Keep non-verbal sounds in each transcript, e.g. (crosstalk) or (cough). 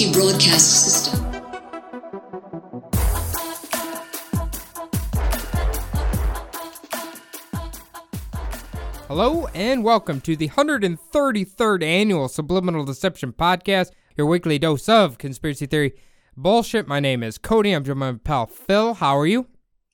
Emergency broadcast system. Hello and welcome to the 133rd annual Subliminal Deception Podcast, your weekly dose of conspiracy theory bullshit. My name is Cody. I'm joined by my pal Phil. How are you?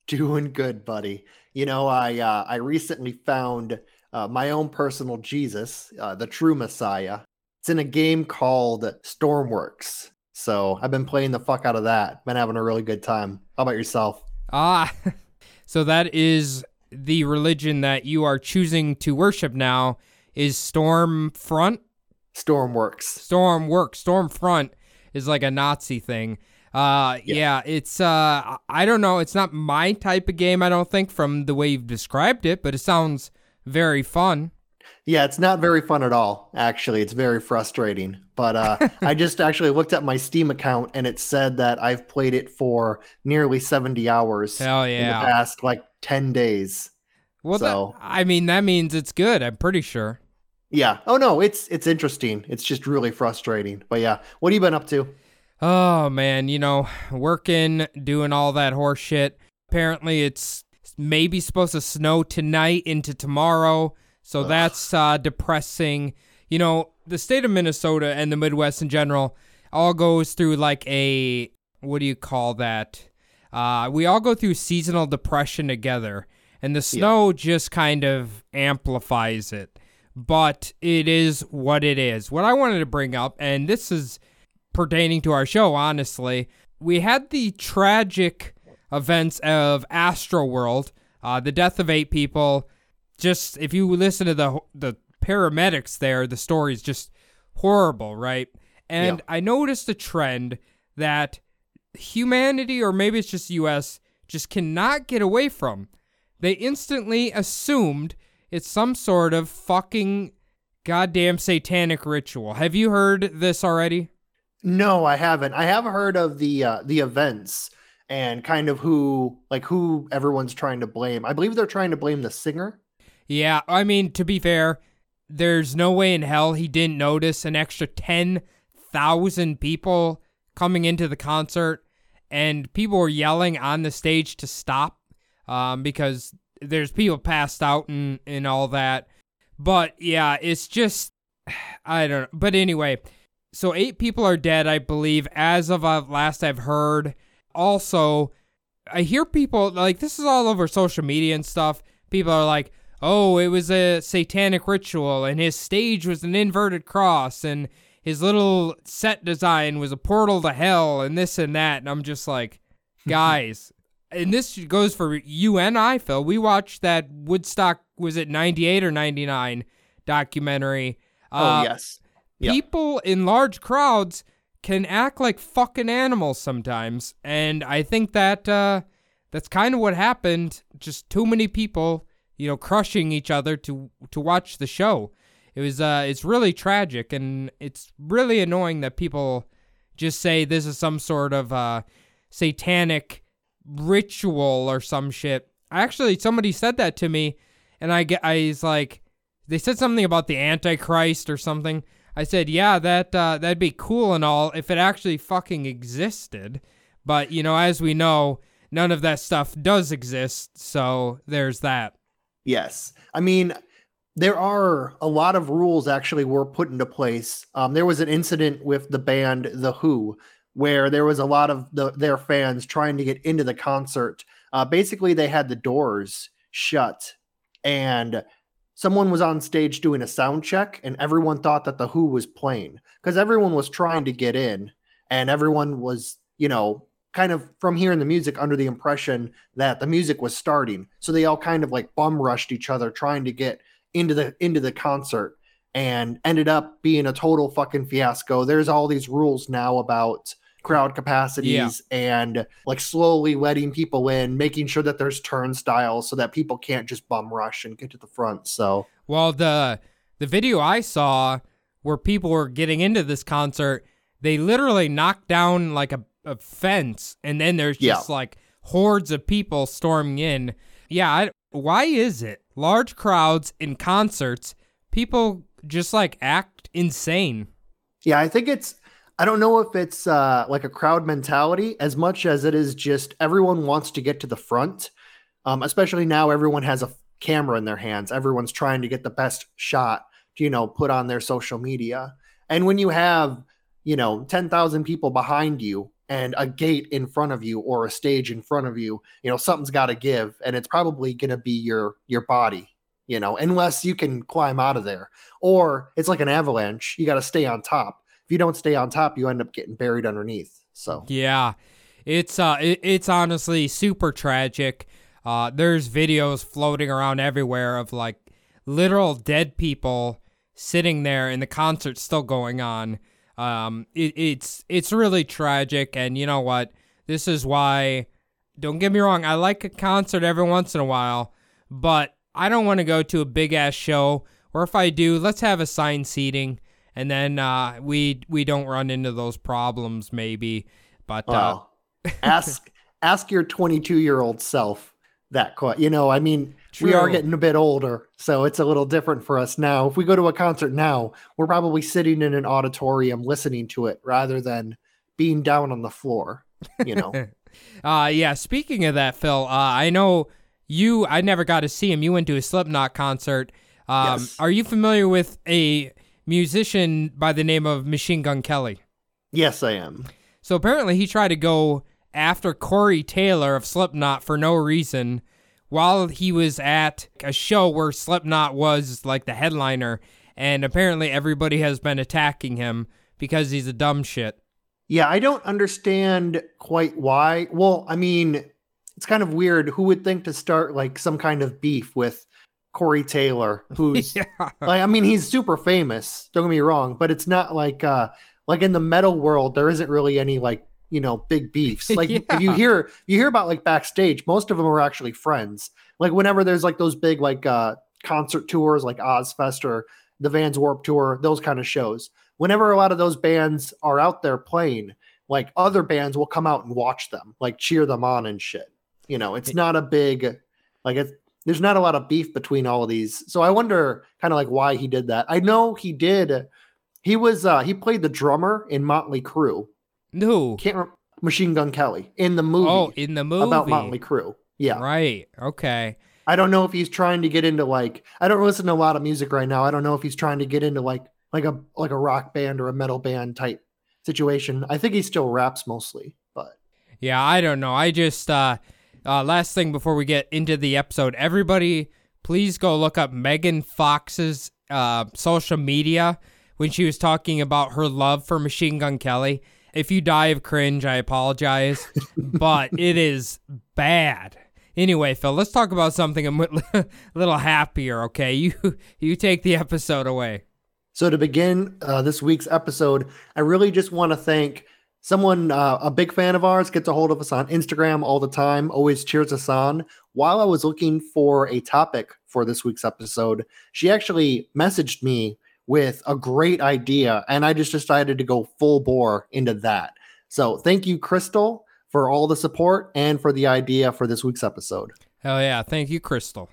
Doing good, buddy. You know, I uh, I recently found uh, my own personal Jesus, uh, the true Messiah. It's in a game called Stormworks. So I've been playing the fuck out of that. Been having a really good time. How about yourself? Ah, (laughs) so that is the religion that you are choosing to worship now is Stormfront. Stormworks. Stormwork. Stormfront is like a Nazi thing. Uh, yeah. yeah, it's uh, I don't know. It's not my type of game. I don't think from the way you've described it, but it sounds very fun. Yeah, it's not very fun at all. Actually, it's very frustrating. But uh, (laughs) I just actually looked at my Steam account and it said that I've played it for nearly seventy hours. Hell yeah! In the past like ten days. Well, so, that, I mean, that means it's good. I'm pretty sure. Yeah. Oh no, it's it's interesting. It's just really frustrating. But yeah, what have you been up to? Oh man, you know, working, doing all that horse shit. Apparently, it's maybe supposed to snow tonight into tomorrow, so Ugh. that's uh, depressing. You know, the state of Minnesota and the Midwest in general all goes through like a what do you call that? Uh, we all go through seasonal depression together, and the snow yeah. just kind of amplifies it. But it is what it is. What I wanted to bring up, and this is pertaining to our show, honestly, we had the tragic events of Astroworld, uh, the death of eight people. Just if you listen to the the paramedics there, the story is just horrible, right? And yeah. I noticed a trend that humanity, or maybe it's just U.S., just cannot get away from. They instantly assumed it's some sort of fucking goddamn satanic ritual. Have you heard this already? No, I haven't. I have heard of the uh, the events and kind of who like who everyone's trying to blame. I believe they're trying to blame the singer. Yeah, I mean to be fair, there's no way in hell he didn't notice an extra 10,000 people coming into the concert and people were yelling on the stage to stop um, because there's people passed out and, and all that. But yeah, it's just, (sighs) I don't know. But anyway, so eight people are dead, I believe, as of uh, last I've heard. Also, I hear people like this is all over social media and stuff. People are like, oh, it was a satanic ritual, and his stage was an inverted cross, and his little set design was a portal to hell and this and that. And I'm just like, (laughs) guys, and this goes for you and I, Phil. We watched that Woodstock, was it 98 or 99 documentary? Oh, uh, yes. Yep. People in large crowds can act like fucking animals sometimes. And I think that uh, that's kind of what happened. Just too many people, you know, crushing each other to to watch the show. It was uh it's really tragic and it's really annoying that people just say this is some sort of uh satanic ritual or some shit. Actually somebody said that to me and I get I was like they said something about the antichrist or something. I said, "Yeah, that uh, that'd be cool and all if it actually fucking existed." But, you know, as we know, none of that stuff does exist, so there's that. Yes. I mean, there are a lot of rules actually were put into place. Um, there was an incident with the band The Who where there was a lot of the, their fans trying to get into the concert. Uh, basically, they had the doors shut, and someone was on stage doing a sound check, and everyone thought that The Who was playing because everyone was trying to get in, and everyone was, you know, kind of from hearing the music under the impression that the music was starting. So they all kind of like bum rushed each other trying to get into the into the concert and ended up being a total fucking fiasco. There's all these rules now about crowd capacities and like slowly letting people in, making sure that there's turnstiles so that people can't just bum rush and get to the front. So, Well, the the video I saw where people were getting into this concert, they literally knocked down like a, a fence, and then there's Yeah. just like hordes of people storming in. Yeah, I, why is it large crowds in concerts? People just like act insane. yeah, I think it's I don't know if it's uh like a crowd mentality as much as it is just everyone wants to get to the front. Um especially now everyone has a camera in their hands. Everyone's trying to get the best shot to, you know, put on their social media. And when you have, you know, 10,000 people behind you and a gate in front of you or a stage in front of you, you know, something's got to give and it's probably going to be your your body, you know, unless you can climb out of there. Or it's like an avalanche, you got to stay on top. If you don't stay on top, you end up getting buried underneath. So, Yeah, it's uh, it, it's honestly super tragic. Uh, there's videos floating around everywhere of like literal dead people sitting there, and the concert's still going on. Um, it, it's it's really tragic, and you know what? This is why. Don't get me wrong. I like a concert every once in a while, but I don't want to go to a big ass show. Or if I do, let's have assigned seating, and then uh, we we don't run into those problems maybe. But uh, ask (laughs) ask your 22 year old self that question. You know, I mean, we are getting a bit older, so it's a little different for us now. If we go to a concert now, we're probably sitting in an auditorium listening to it rather than being down on the floor. You know, (laughs) Uh yeah, speaking of that, Phil, uh, I know you I never got to see him. You went to a Slipknot concert. Um Yes. are you familiar with a musician by the name of Machine Gun Kelly? yes, I am. So apparently he tried to go after Corey Taylor of Slipknot for no reason while he was at a show where Slipknot was like the headliner and apparently everybody has been attacking him because he's a dumb shit. Yeah, I don't understand quite why. Well, I mean, it's kind of weird. Who would think to start like some kind of beef with Corey Taylor, who's (laughs) yeah. like I mean he's super famous, don't get me wrong, but it's not like uh like in the metal world there isn't really any like, you know, big beefs. (laughs) Like if you hear you hear about like backstage, most of them are actually friends. Like whenever there's like those big like uh concert tours like Ozzfest or the Vans Warp Tour, those kind of shows. Whenever a lot of those bands are out there playing, like other bands will come out and watch them, like cheer them on and shit. You know, it's not a big like it's there's not a lot of beef between all of these. So I wonder kind of like why he did that. I know he did. He was uh he played the drummer in Motley Crue. No. Can't remember Machine Gun Kelly in the movie Oh, in the movie. about Motley Crue. Yeah. Right. Okay. I don't know if he's trying to get into like I don't listen to a lot of music right now. I don't know if he's trying to get into like like a like a rock band or a metal band type situation. I think he still raps mostly, but Yeah, I don't know. I just uh uh last thing before we get into the episode, everybody please go look up Megan Fox's uh social media when she was talking about her love for Machine Gun Kelly. If you die of cringe, I apologize, but (laughs) it is bad. Anyway, Phil, let's talk about something a (laughs) little happier, okay? You you take the episode away. So to begin uh, this week's episode, I really just want to thank someone, uh, a big fan of ours, gets a hold of us on Instagram all the time, always cheers us on. While I was looking for a topic for this week's episode, she actually messaged me with a great idea, and I just decided to go full bore into that. So thank you, Crystal, for all the support and for the idea for this week's episode. Hell yeah, thank you, Crystal.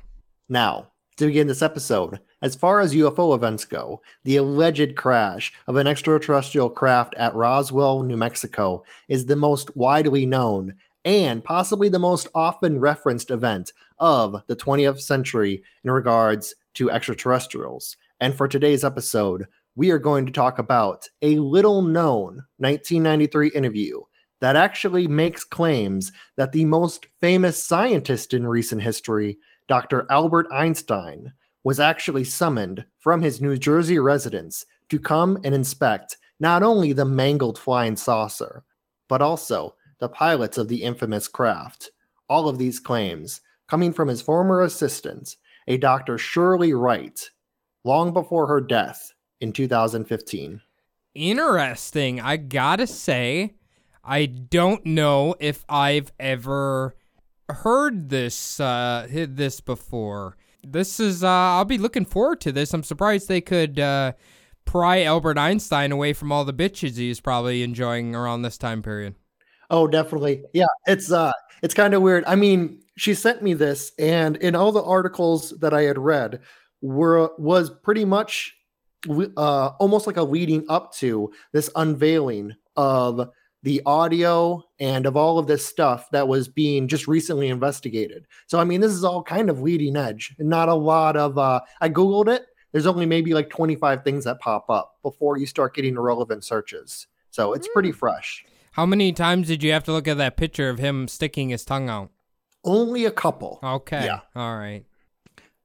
Now, to begin this episode, as far as UFO events go, the alleged crash of an extraterrestrial craft at Roswell, New Mexico, is the most widely known and possibly the most often referenced event of the 20th century in regards to extraterrestrials. And for today's episode, we are going to talk about a little known 1993 interview that actually makes claims that the most famous scientist in recent history Dr. Albert Einstein was actually summoned from his New Jersey residence to come and inspect not only the mangled flying saucer, but also the pilots of the infamous craft. All of these claims coming from his former assistant, a Dr. Shirley Wright, long before her death in 2015. Interesting. I gotta say, I don't know if I've ever heard this uh this before. This is uh I'll be looking forward to this. I'm surprised they could uh pry Albert Einstein away from all the bitches he's probably enjoying around this time period. Oh, definitely. Yeah, it's uh it's kind of weird. I mean, she sent me this and in all the articles that I had read were was pretty much uh almost like a leading up to this unveiling of the audio and of all of this stuff that was being just recently investigated. So I mean, this is all kind of leading edge, and not a lot of. Uh, I googled it. There's only maybe like 25 things that pop up before you start getting relevant searches. So it's pretty fresh. How many times did you have to look at that picture of him sticking his tongue out? Only a couple. Okay. Yeah. All right.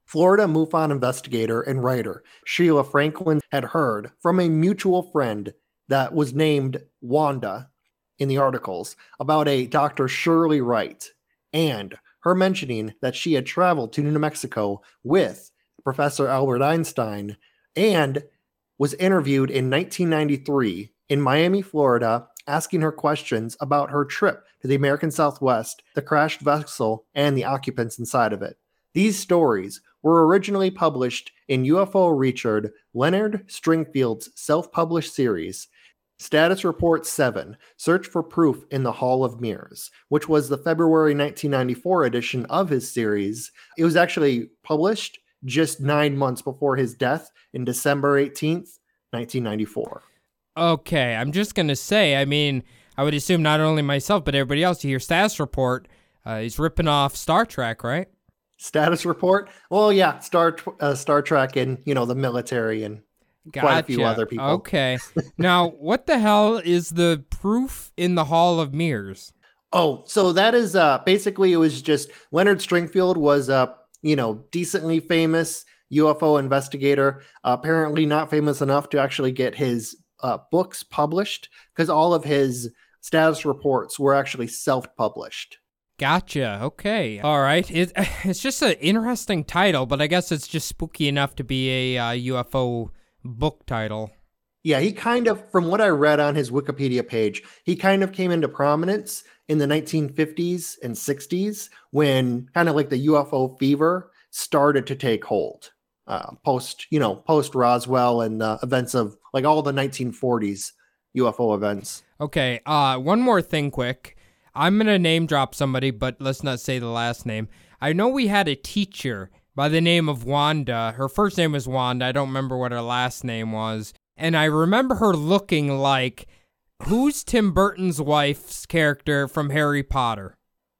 Florida MUFON investigator and writer Sheila Franklin had heard from a mutual friend that was named Wanda in the articles about a Dr. Shirley Wright and her mentioning that she had traveled to New Mexico with Professor Albert Einstein and was interviewed in 1993 in Miami, Florida, asking her questions about her trip to the American Southwest, the crashed vessel, and the occupants inside of it. These stories were originally published in UFO Richard Leonard Stringfield's self published series, Status Report 7 Search for Proof in the Hall of Mirrors, which was the February 1994 edition of his series. It was actually published just nine months before his death in December 18th, 1994. Okay, I'm just gonna say. I mean, I would assume not only myself but everybody else. You hear status report. Uh, he's ripping off Star Trek, right? Status report? Well, yeah, Star uh, Star Trek and you know the military and quite a few other people. Okay. (laughs) now, what the hell is the proof in the Hall of Mirrors? Oh, so that is uh basically it was just Leonard Stringfield was a you know decently famous UFO investigator. Uh, apparently not famous enough to actually get his uh, books published because all of his status reports were actually self-published. Gotcha. Okay. All right. It, (laughs) it's just an interesting title, but I guess it's just spooky enough to be a uh, UFO book title. Yeah, he kind of, from what I read on his Wikipedia page, he kind of came into prominence in the 1950s and 60s when kind of like the UFO fever started to take hold. Uh, post, you know, post Roswell and the events of like all the 1940s UFO events. Okay. Uh, one more thing, quick. I'm gonna name drop somebody, but let's not say the last name. I know we had a teacher by the name of Wanda. Her first name was Wanda. I don't remember what her last name was, and I remember her looking like who's Tim Burton's wife's character from Harry Potter?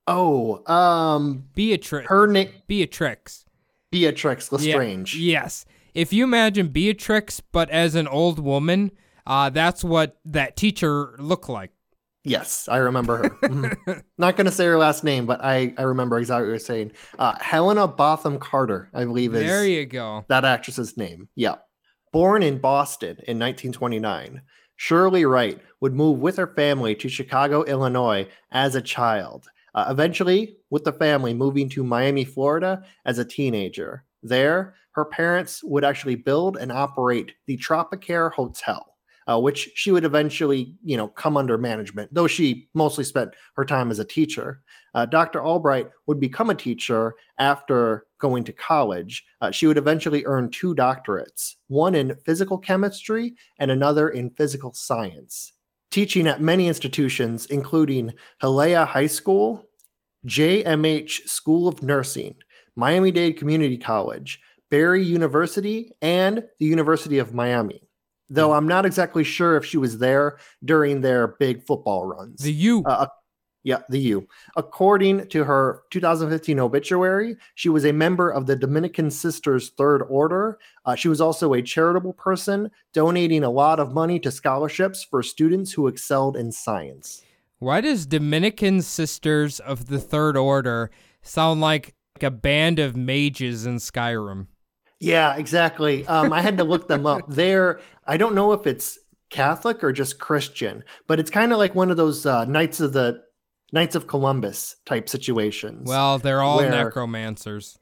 Oh, um, Beatrix. her name Beatrix. Beatrix Yeah, Lestrange. yes. If you imagine Beatrix, but as an old woman, uh, that's what that teacher looked like. Yes, I remember her. Mhm. (laughs) Not going to say her last name, but I, I remember exactly what you're saying. Uh, Helena Bonham Carter, I believe is There you go. that actress's name. Yeah. Born in Boston in 1929, Shirley Wright would move with her family to Chicago, Illinois as a child. Uh, eventually, with the family moving to Miami, Florida as a teenager. There, her parents would actually build and operate the Tropicare Hotel, uh, which she would eventually, you know, come under management, though she mostly spent her time as a teacher. Uh, Dr. Albright would become a teacher after going to college. Uh, she would eventually earn two doctorates, one in physical chemistry and another in physical science. Teaching at many institutions, including Hialeah High School, JMH School of Nursing, Miami Dade Community College, Barry University, and the University of Miami. Though I'm not exactly sure if she was there during their big football runs. The U. Uh, yeah, the U. According to her 2015 obituary, she was a member of the Dominican Sisters Third Order. Uh, she was also a charitable person, donating a lot of money to scholarships for students who excelled in science. Why does Dominican Sisters of the Third Order sound like a band of mages in Skyrim? Yeah, exactly. Um, I had to look them up. (laughs) They're, I don't know if it's Catholic or just Christian, but it's kind of like one of those uh, Knights of the Knights of Columbus type situations. Well, they're all Where- necromancers.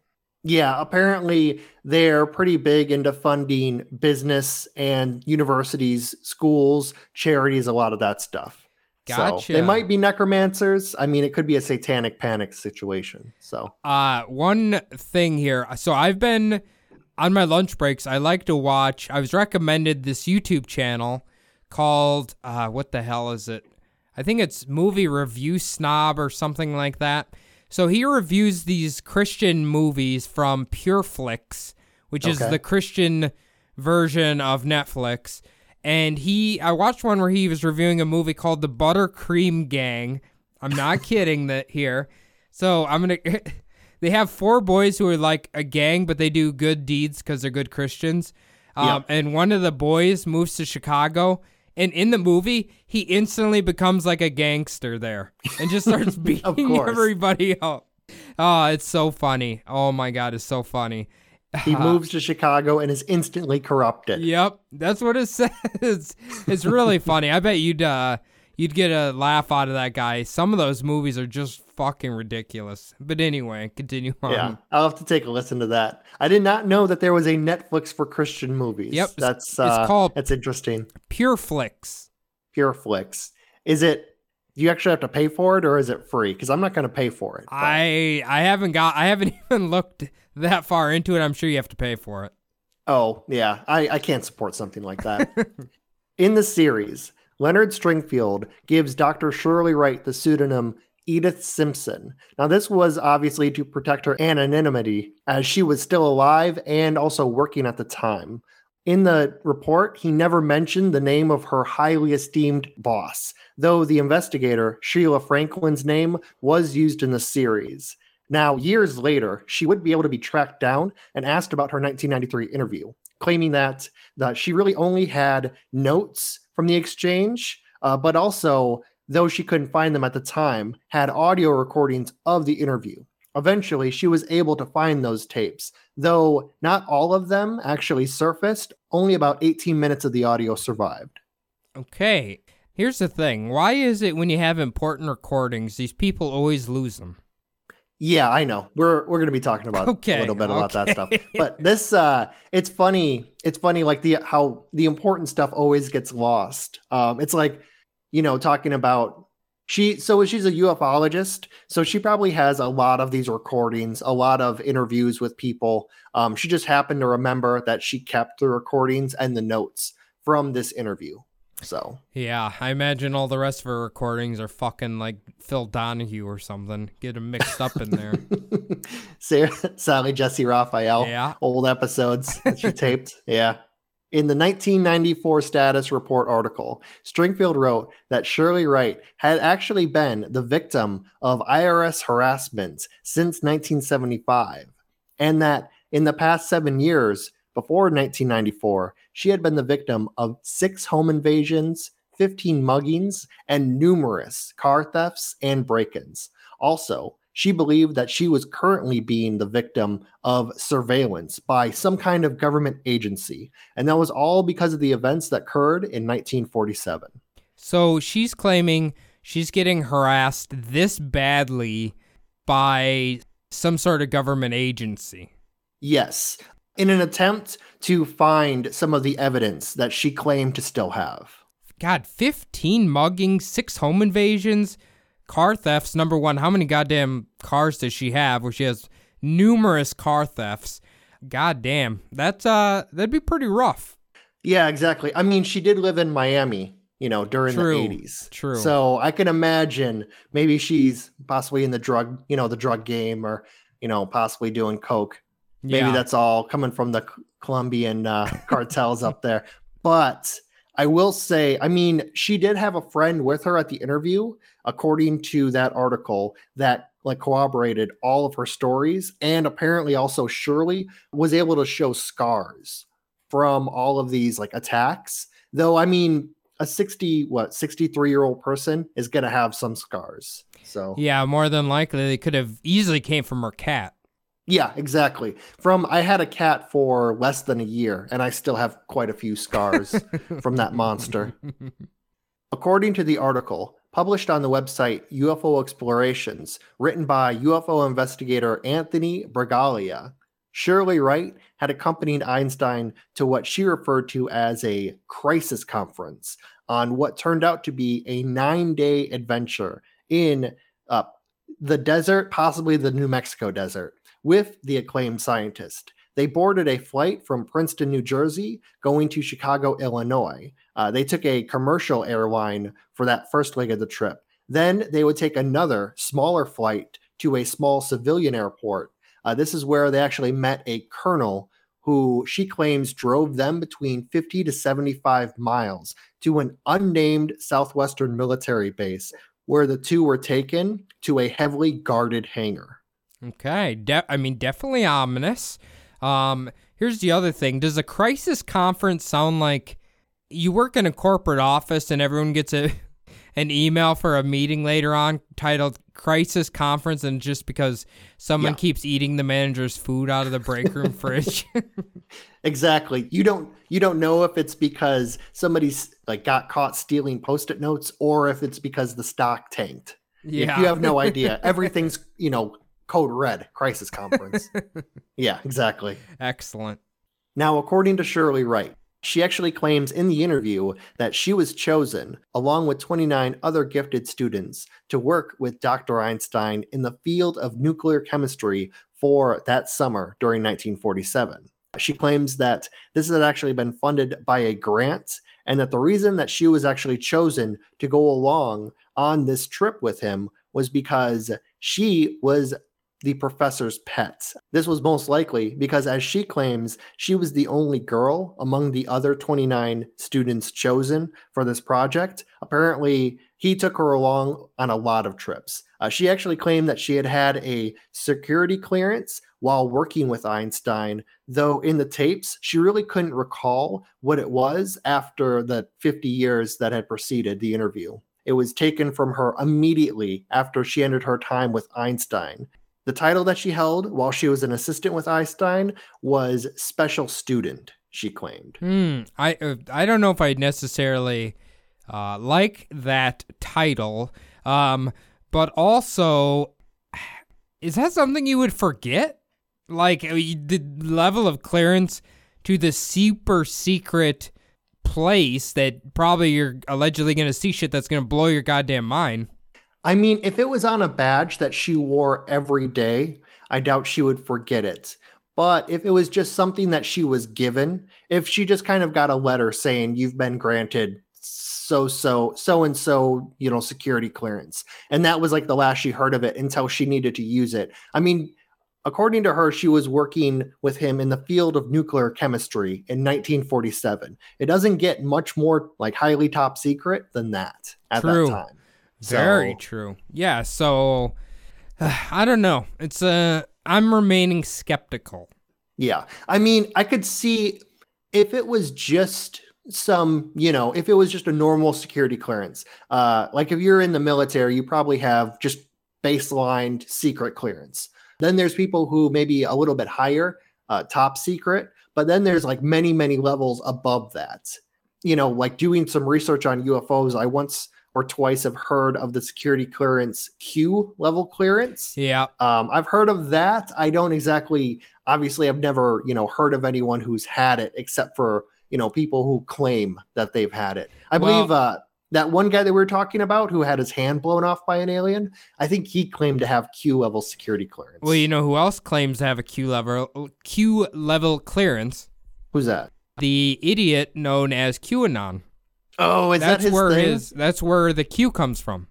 Yeah, apparently they're pretty big into funding business and universities, schools, charities, a lot of that stuff. So Gotcha. they might be necromancers. I mean, it could be a satanic panic situation. So Uh, one thing here. So I've been on my lunch breaks. I like to watch. I was recommended this YouTube channel called uh, what the hell is it? I think it's Movie Review Snob or something like that. So he reviews these Christian movies from PureFlix, which is the Christian version of Netflix. And he, I watched one where he was reviewing a movie called The Buttercream Gang. I'm not kidding that here. So I'm gonna. (laughs) they have four boys who are like a gang, but they do good deeds because they're good Christians. Um, Yep. And one of the boys moves to Chicago, and in the movie, he instantly becomes like a gangster there and just starts (laughs) beating everybody up. Oh, it's so funny. Oh my god, it's so funny. he (laughs) moves to Chicago and is instantly corrupted. Yep, that's what it (laughs) says. It's really funny. I bet you'd uh you'd get a laugh out of that guy. Some of those movies are just fucking ridiculous. But anyway, continue on. Yeah, I'll have to take a listen to that. I did not know that there was a Netflix for Christian movies. Yep, that's it's uh, called- That's interesting. Pure Flix. Pure Flix. Is it? Do you actually have to pay for it, or is it free? Because I'm not going to pay for it. but- I I haven't got I haven't (laughs) even looked that far into it. I'm sure you have to pay for it. Oh, yeah. I, I can't support something like that. (laughs) In the series, Leonard Stringfield gives Dr. Shirley Wright the pseudonym Edith Simpson. Now, this was obviously to protect her anonymity as she was still alive and also working at the time. In the report, he never mentioned the name of her highly esteemed boss, though the investigator, Sheila Franklin's name, was used in the series. Now, years later, she would be able to be tracked down and asked about her 1993 interview, claiming that, that she really only had notes from the exchange, uh, but also, though she couldn't find them at the time, had audio recordings of the interview. Eventually, she was able to find those tapes, though not all of them actually surfaced. Only about 18 minutes of the audio survived. Okay. Here's the thing. Why is it when you have important recordings, these people always lose them? Yeah, I know. We're we're gonna be talking about Okay, a little bit about that stuff. But (laughs) this uh it's funny. It's funny like the how the important stuff always gets lost. Um it's like, you know, talking about she so she's a ufologist, so she probably has a lot of these recordings, a lot of interviews with people. Um she just happened to remember that she kept the recordings and the notes from this interview. So Yeah, I imagine all the rest of her recordings are fucking like Phil Donahue or something. Get them mixed up in there. (laughs) Sarah, Sally Jessy Raphael, Yeah. old episodes that she taped. (laughs) Yeah. In the 1994 status report article, Stringfield wrote that Shirley Wright had actually been the victim of IRS harassment since 1975, and that in the past seven years before 1994, she had been the victim of six home invasions, 15 muggings, and numerous car thefts and break ins. Also, she believed that she was currently being the victim of surveillance by some kind of government agency, and that was all because of the events that occurred in 1947. So she's claiming she's getting harassed this badly by some sort of government agency. Yes, in an attempt to find some of the evidence that she claimed to still have. God, 15 muggings, six home invasions, car thefts. Number one, how many goddamn cars does she have where she has numerous car thefts? God damn. That's, uh, that'd be pretty rough. Yeah, exactly. I mean, she did live in Miami, you know, during True, the 80s. true. So I can imagine maybe she's possibly in the drug, you know, the drug game or, you know, possibly doing coke. Maybe Yeah. that's all coming from the Colombian uh, cartels up there. But I will say, I mean, she did have a friend with her at the interview, according to that article, that like corroborated all of her stories. And apparently also Shirley was able to show scars from all of these like attacks. Though, I mean, a 60, what, 63 year old person is going to have some scars. So, Yeah, more than likely they could have easily came from her cat. Yeah, exactly. From I had a cat for less than a year and I still have quite a few scars from that monster. According to the article published on the website UFO Explorations, written by UFO investigator Anthony Bragalia, Shirley Wright had accompanied Einstein to what she referred to as a crisis conference on what turned out to be a nine day adventure in uh, the desert, possibly the New Mexico desert, with the acclaimed scientist. They boarded a flight from Princeton, New Jersey, going to Chicago, Illinois. Uh, they took a commercial airline for that first leg of the trip. Then they would take another smaller flight to a small civilian airport. Uh, this is where they actually met a colonel who she claims drove them between 50 to 75 miles to an unnamed southwestern military base where the two were taken to a heavily guarded hangar. Okay, de- I mean definitely ominous. Um, here's the other thing: Does a crisis conference sound like you work in a corporate office and everyone gets a (laughs) an email for a meeting later on titled "Crisis Conference," and just because someone Yeah. keeps eating the manager's food out of the break room (laughs) fridge? (laughs) Exactly. You don't you don't know if it's because somebody's like got caught stealing post-it notes or if it's because the stock tanked. yeah, You have no idea. Everything's, you know, code red, crisis (laughs) conference. yeah, exactly. excellent. Now, according to Shirley Wright, she actually claims in the interview that she was chosen, along with 29 other gifted students, to work with Dr. Einstein in the field of nuclear chemistry for that summer during 1947. She claims that this had actually been funded by a grant, and that the reason that she was actually chosen to go along on this trip with him was because she was the professor's pet. This was most likely because, as she claims, she was the only girl among the other 29 students chosen for this project. Apparently, he took her along on a lot of trips. Uh, she actually claimed that she had had a security clearance while working with Einstein, though in the tapes, she really couldn't recall what it was after the 50 years that had preceded the interview. It was taken from her immediately after she ended her time with Einstein. The title that she held while she was an assistant with Einstein was special student, she claimed. Hmm. I uh, I don't know if I necessarily uh, like that title. Um, but also, is that something you would forget? Like uh, the level of clearance to the super secret place that probably you're allegedly going to see shit that's going to blow your goddamn mind. I mean, if it was on a badge that she wore every day, I doubt she would forget it. But if it was just something that she was given, if she just kind of got a letter saying you've been granted so so so and so, you know, security clearance, and that was like the last she heard of it until she needed to use it. I mean, according to her, she was working with him in the field of nuclear chemistry in 1947. It doesn't get much more like highly top secret than that at True. that time. Very So- true. Yeah. So (sighs) I don't know. It's uh, I'm remaining skeptical. Yeah. I mean, I could see if it was just some, you know, if it was just a normal security clearance. Uh like if you're in the military, you probably have just baseline secret clearance. Then there's people who maybe a little bit higher, uh top secret, but then there's like many many levels above that. You know, like doing some research on UFOs, I once or twice have heard of the security clearance Q level clearance. Yeah. Um, I've heard of that. I don't exactly, obviously, I've never, you know, heard of anyone who's had it except for, you know, people who claim that they've had it. I Well- believe uh, that one guy that we were talking about who had his hand blown off by an alien, I think he claimed to have Q level security clearance. Well, you know who else claims to have a Q level Q level clearance? Who's that? The idiot known as QAnon. Oh, is that's that his where thing? his that's where the Q comes from.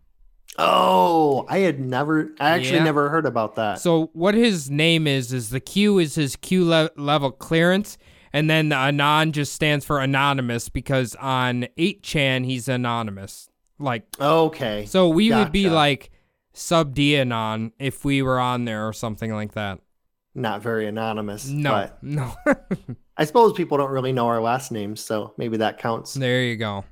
Oh, I had never, I actually Yeah. never heard about that. So what his name is is the Q is his Q le- level clearance, and then the Anon just stands for anonymous because on 8chan he's anonymous. Like okay. so we would be like sub D Anon if we were on there or something like that. Not very anonymous. No, but no. (laughs) I suppose people don't really know our last names, so maybe that counts. there you go.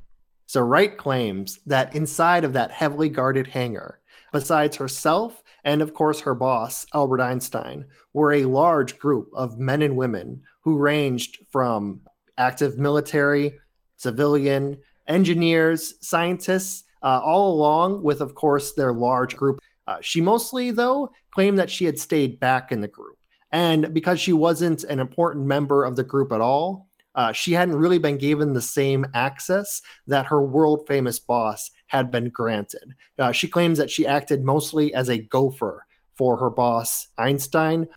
So Wright claims that inside of that heavily guarded hangar, besides herself and of course her boss, Albert Einstein, were a large group of men and women who ranged from active military, civilian, engineers, scientists, uh, all along with, of course, their large group. Uh, she mostly, though, claimed that she had stayed back in the group And because she wasn't an important member of the group at all, uh, she hadn't really been given the same access that her world famous boss had been granted. Uh, she claims that she acted mostly as a gopher for her boss, Einstein.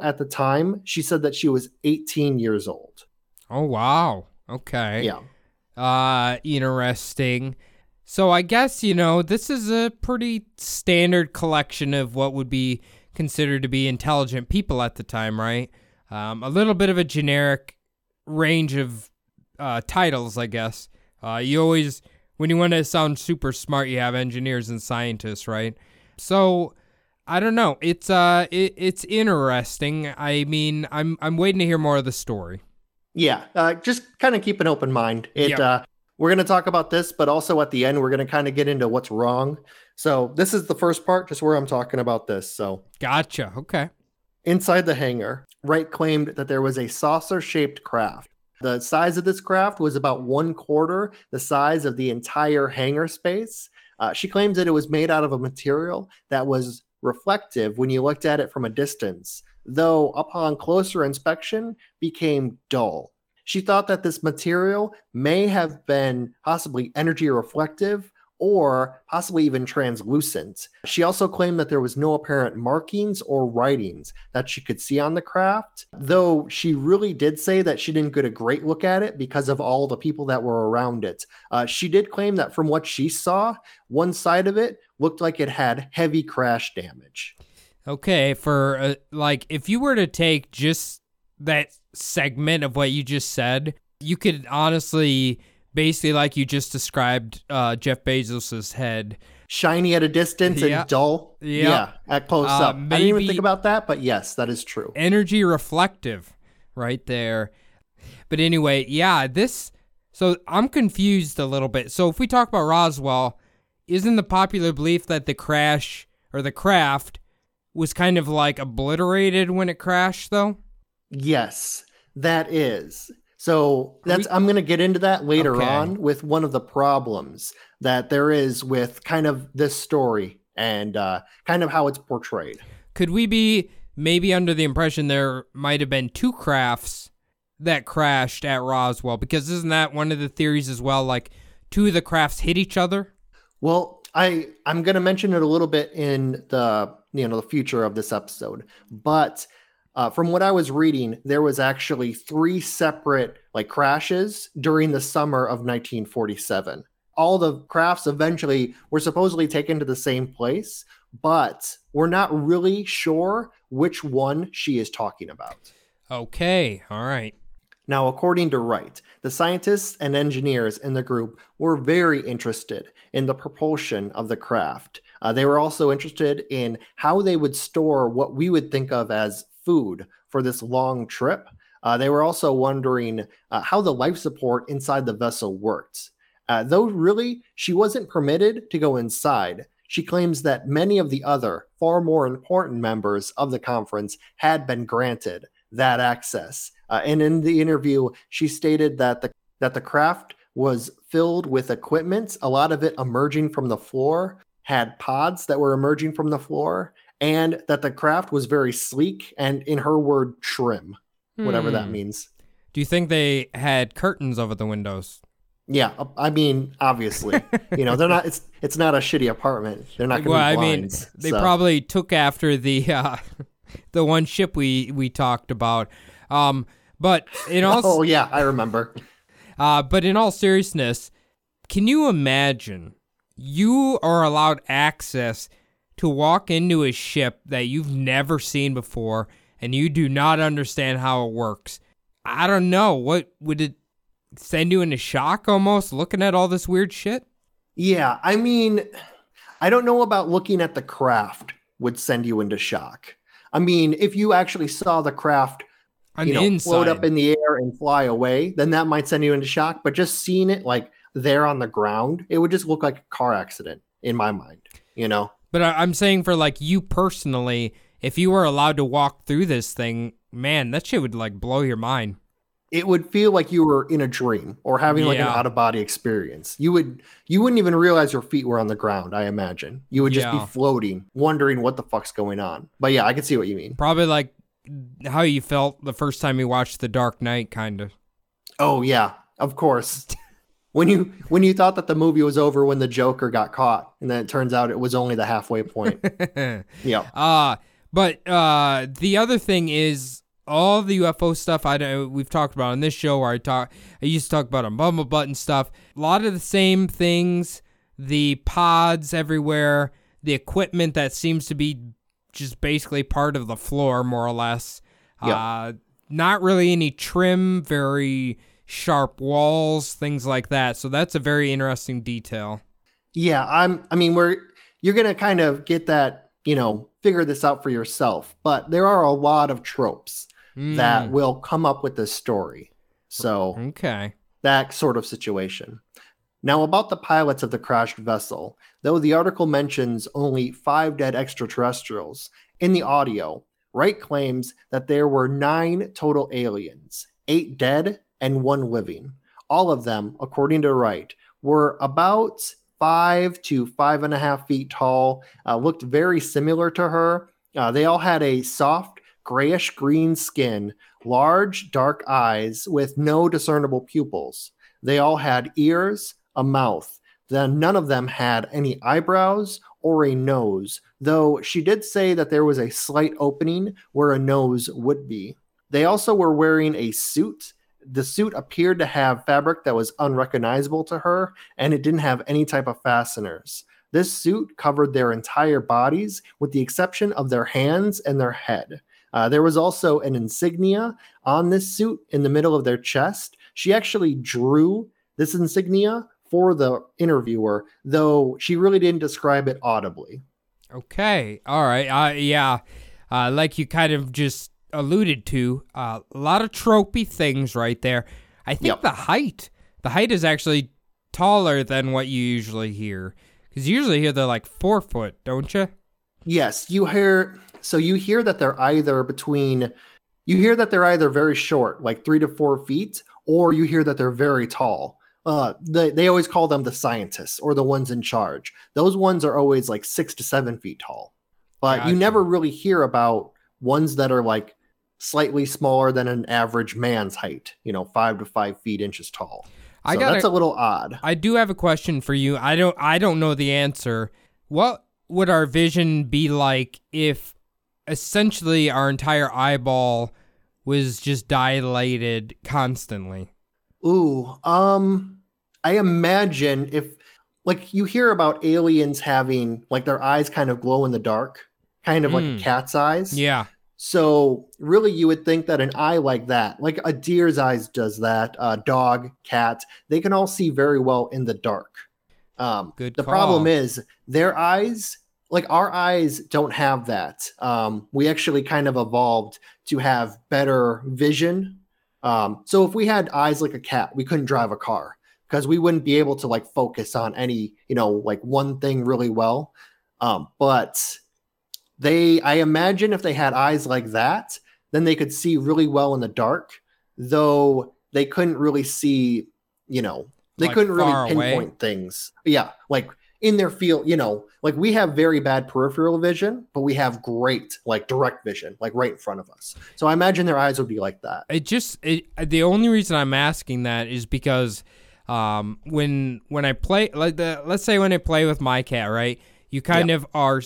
At the time, she said that she was 18 years old. Oh wow. Okay. Yeah. Uh interesting. So I guess, you know, this is a pretty standard collection of what would be considered to be intelligent people at the time, right? Um, a little bit of a generic range of uh, titles, I guess. Uh, you always, when you want to sound super smart, you have engineers and scientists, right? So I don't know. It's uh, it, it's interesting. I mean, I'm I'm waiting to hear more of the story. Yeah, uh, just kind of keep an open mind. It Yep. uh, we're going to talk about this, but also at the end we're going to kind of get into what's wrong. So this is the first part, just where I'm talking about this. So Gotcha. Okay. Inside the hangar, Wright claimed that there was a saucer-shaped craft. The size of this craft was about one quarter the size of the entire hangar space. Uh, she claims that it was made out of a material that was reflective when you looked at it from a distance, though upon closer inspection became dull. She thought that this material may have been possibly energy reflective or possibly even translucent. She also claimed that there was no apparent markings or writings that she could see on the craft, though she really did say that she didn't get a great look at it because of all the people that were around it. Uh, she did claim that from what she saw, one side of it looked like it had heavy crash damage. Okay, for uh, like if you were to take just that segment of what you just said, you could honestly basically like you just described uh, Jeff Bezos's head. Shiny at a distance Yeah. and dull. Yeah. Yeah, at close Uh, up. I didn't even think about that, but yes, that is true. Energy reflective right there. But anyway, yeah, this so I'm confused a little bit. So if we talk about Roswell, isn't the popular belief that the crash or the craft was kind of like obliterated when it crashed though? Yes, that is. So that's I'm going to get into that later Okay. on with one of the problems that there is with kind of this story and uh, kind of how it's portrayed. Could we be maybe under the impression there might have been two crafts that crashed at Roswell? Because isn't that one of the theories as well? Like two of the crafts hit each other? Well, I I'm going to mention it a little bit in the you know the future of this episode, but uh, from what I was reading, there was actually three separate like crashes during the summer of 1947. All the crafts eventually were supposedly taken to the same place, but we're not really sure which one she is talking about. Okay, all right. Now, according to Wright, the scientists and engineers in the group were very interested in the propulsion of the craft. Uh, they were also interested in how they would store what we would think of as food for this long trip. Uh, they were also wondering uh, how the life support inside the vessel worked. Uh, though really, she wasn't permitted to go inside. She claims that many of the other, far more important members of the conference had been granted that access. Uh, and in the interview, she stated that the that the craft was filled with equipment, a lot of it emerging from the floor, had pods that were emerging from the floor, and that the craft was very sleek and, in her word, trim, whatever that Hmm. means. Do you think they had curtains over the windows? Yeah, uh, I mean, obviously, (laughs) you know, they're not. It's it's not a shitty apartment. They're not going to well, be I mean, they so- probably took after the (laughs) uh, the one ship we we talked about. Um, but in (laughs) all Oh yeah, I remember. Uh, but in all seriousness, can you imagine you are allowed access to walk into a ship that you've never seen before and you do not understand how it works? I don't know. What would it send you into shock almost looking at all this weird shit? Yeah, I mean, I don't know about looking at the craft would send you into shock. I mean, if you actually saw the craft, you know, inside. float up in the air and fly away, then that might send you into shock. But just seeing it like there on the ground, it would just look like a car accident in my mind. You know? But I- I'm saying for like you personally, if you were allowed to walk through this thing, man, that shit would like blow your mind. It would feel like you were in a dream or having like an out of body experience. You would you wouldn't even realize your feet were on the ground, I imagine. You would just Yeah. be floating, wondering what the fuck's going on. But yeah, I can see what you mean. Probably like how you felt the first time you watched The Dark Knight, kind of. Oh yeah, of course. (laughs) when you when you thought that the movie was over when the Joker got caught, and then it turns out it was only the halfway point. (laughs) yeah. Uh but uh the other thing is all the UFO stuff I know we've talked about on this show where I talk I used to talk about on Bumble Button stuff. A lot of the same things, the pods everywhere, the equipment that seems to be just basically part of the floor more or less. Yeah. Uh not really any trim, very sharp walls, things like that. So that's a very interesting detail. Yeah, I'm I mean we're you're going to kind of get that, you know, figure this out for yourself, but there are a lot of tropes that Mm, will come up with this story. So, okay. that sort of situation. Now, about the pilots of the crashed vessel, though the article mentions only five dead extraterrestrials, in the audio, Wright claims that there were nine total aliens, eight dead and one living. All of them, according to Wright, were about five to five and a half feet tall, uh, looked very similar to her. Uh, they all had a soft, grayish green skin, large, dark eyes with no discernible pupils. They all had ears, a mouth. Then none of them had any eyebrows or a nose, though she did say that there was a slight opening where a nose would be. They also were wearing a suit. The suit appeared to have fabric that was unrecognizable to her, and it didn't have any type of fasteners. This suit covered their entire bodies, with the exception of their hands and their head. Uh, there was also an insignia on this suit in the middle of their chest. She actually drew this insignia for the interviewer, though she really didn't describe it audibly. Okay. All right. Uh, yeah. Uh, like you kind of just alluded to, uh, a lot of tropey things right there. I think Yep. the height, the height is actually taller than what you usually hear. Because you usually hear they're like four foot, don't you? Yes, you hear so you hear that they're either between you hear that they're either very short, like three to four feet, or you hear that they're very tall. Uh, they, they always call them the scientists or the ones in charge. Those ones are always like six to seven feet tall. But you never really hear about ones that are like slightly smaller than an average man's height, you know, five to five feet inches tall. I So got that's a little odd. I do have a question for you. I don't I don't know the answer. What would our vision be like if essentially our entire eyeball was just dilated constantly? Ooh, um, I imagine if like you hear about aliens having like their eyes kind of glow in the dark, kind of like Hmm. a cat's eyes. Yeah. So really, you would think that an eye like that, like a deer's eyes, does that. A dog, cat, they can all see very well in the dark. Um, Good the problem is their eyes, like our eyes, don't have that. Um, we actually kind of evolved to have better vision. Um, so if we had eyes like a cat, we couldn't drive a car because we wouldn't be able to like focus on any, you know, like one thing really well. Um, but they, I imagine if they had eyes like that, then they could see really well in the dark, though they couldn't really see, you know, they Like, couldn't really away? pinpoint things. Yeah, like in their field, you know, like we have very bad peripheral vision, but we have great like direct vision, like right in front of us. So I imagine their eyes would be like that. it just it, the only reason I'm asking that is because um when when I play like the let's say when I play with my cat, right? You kind of are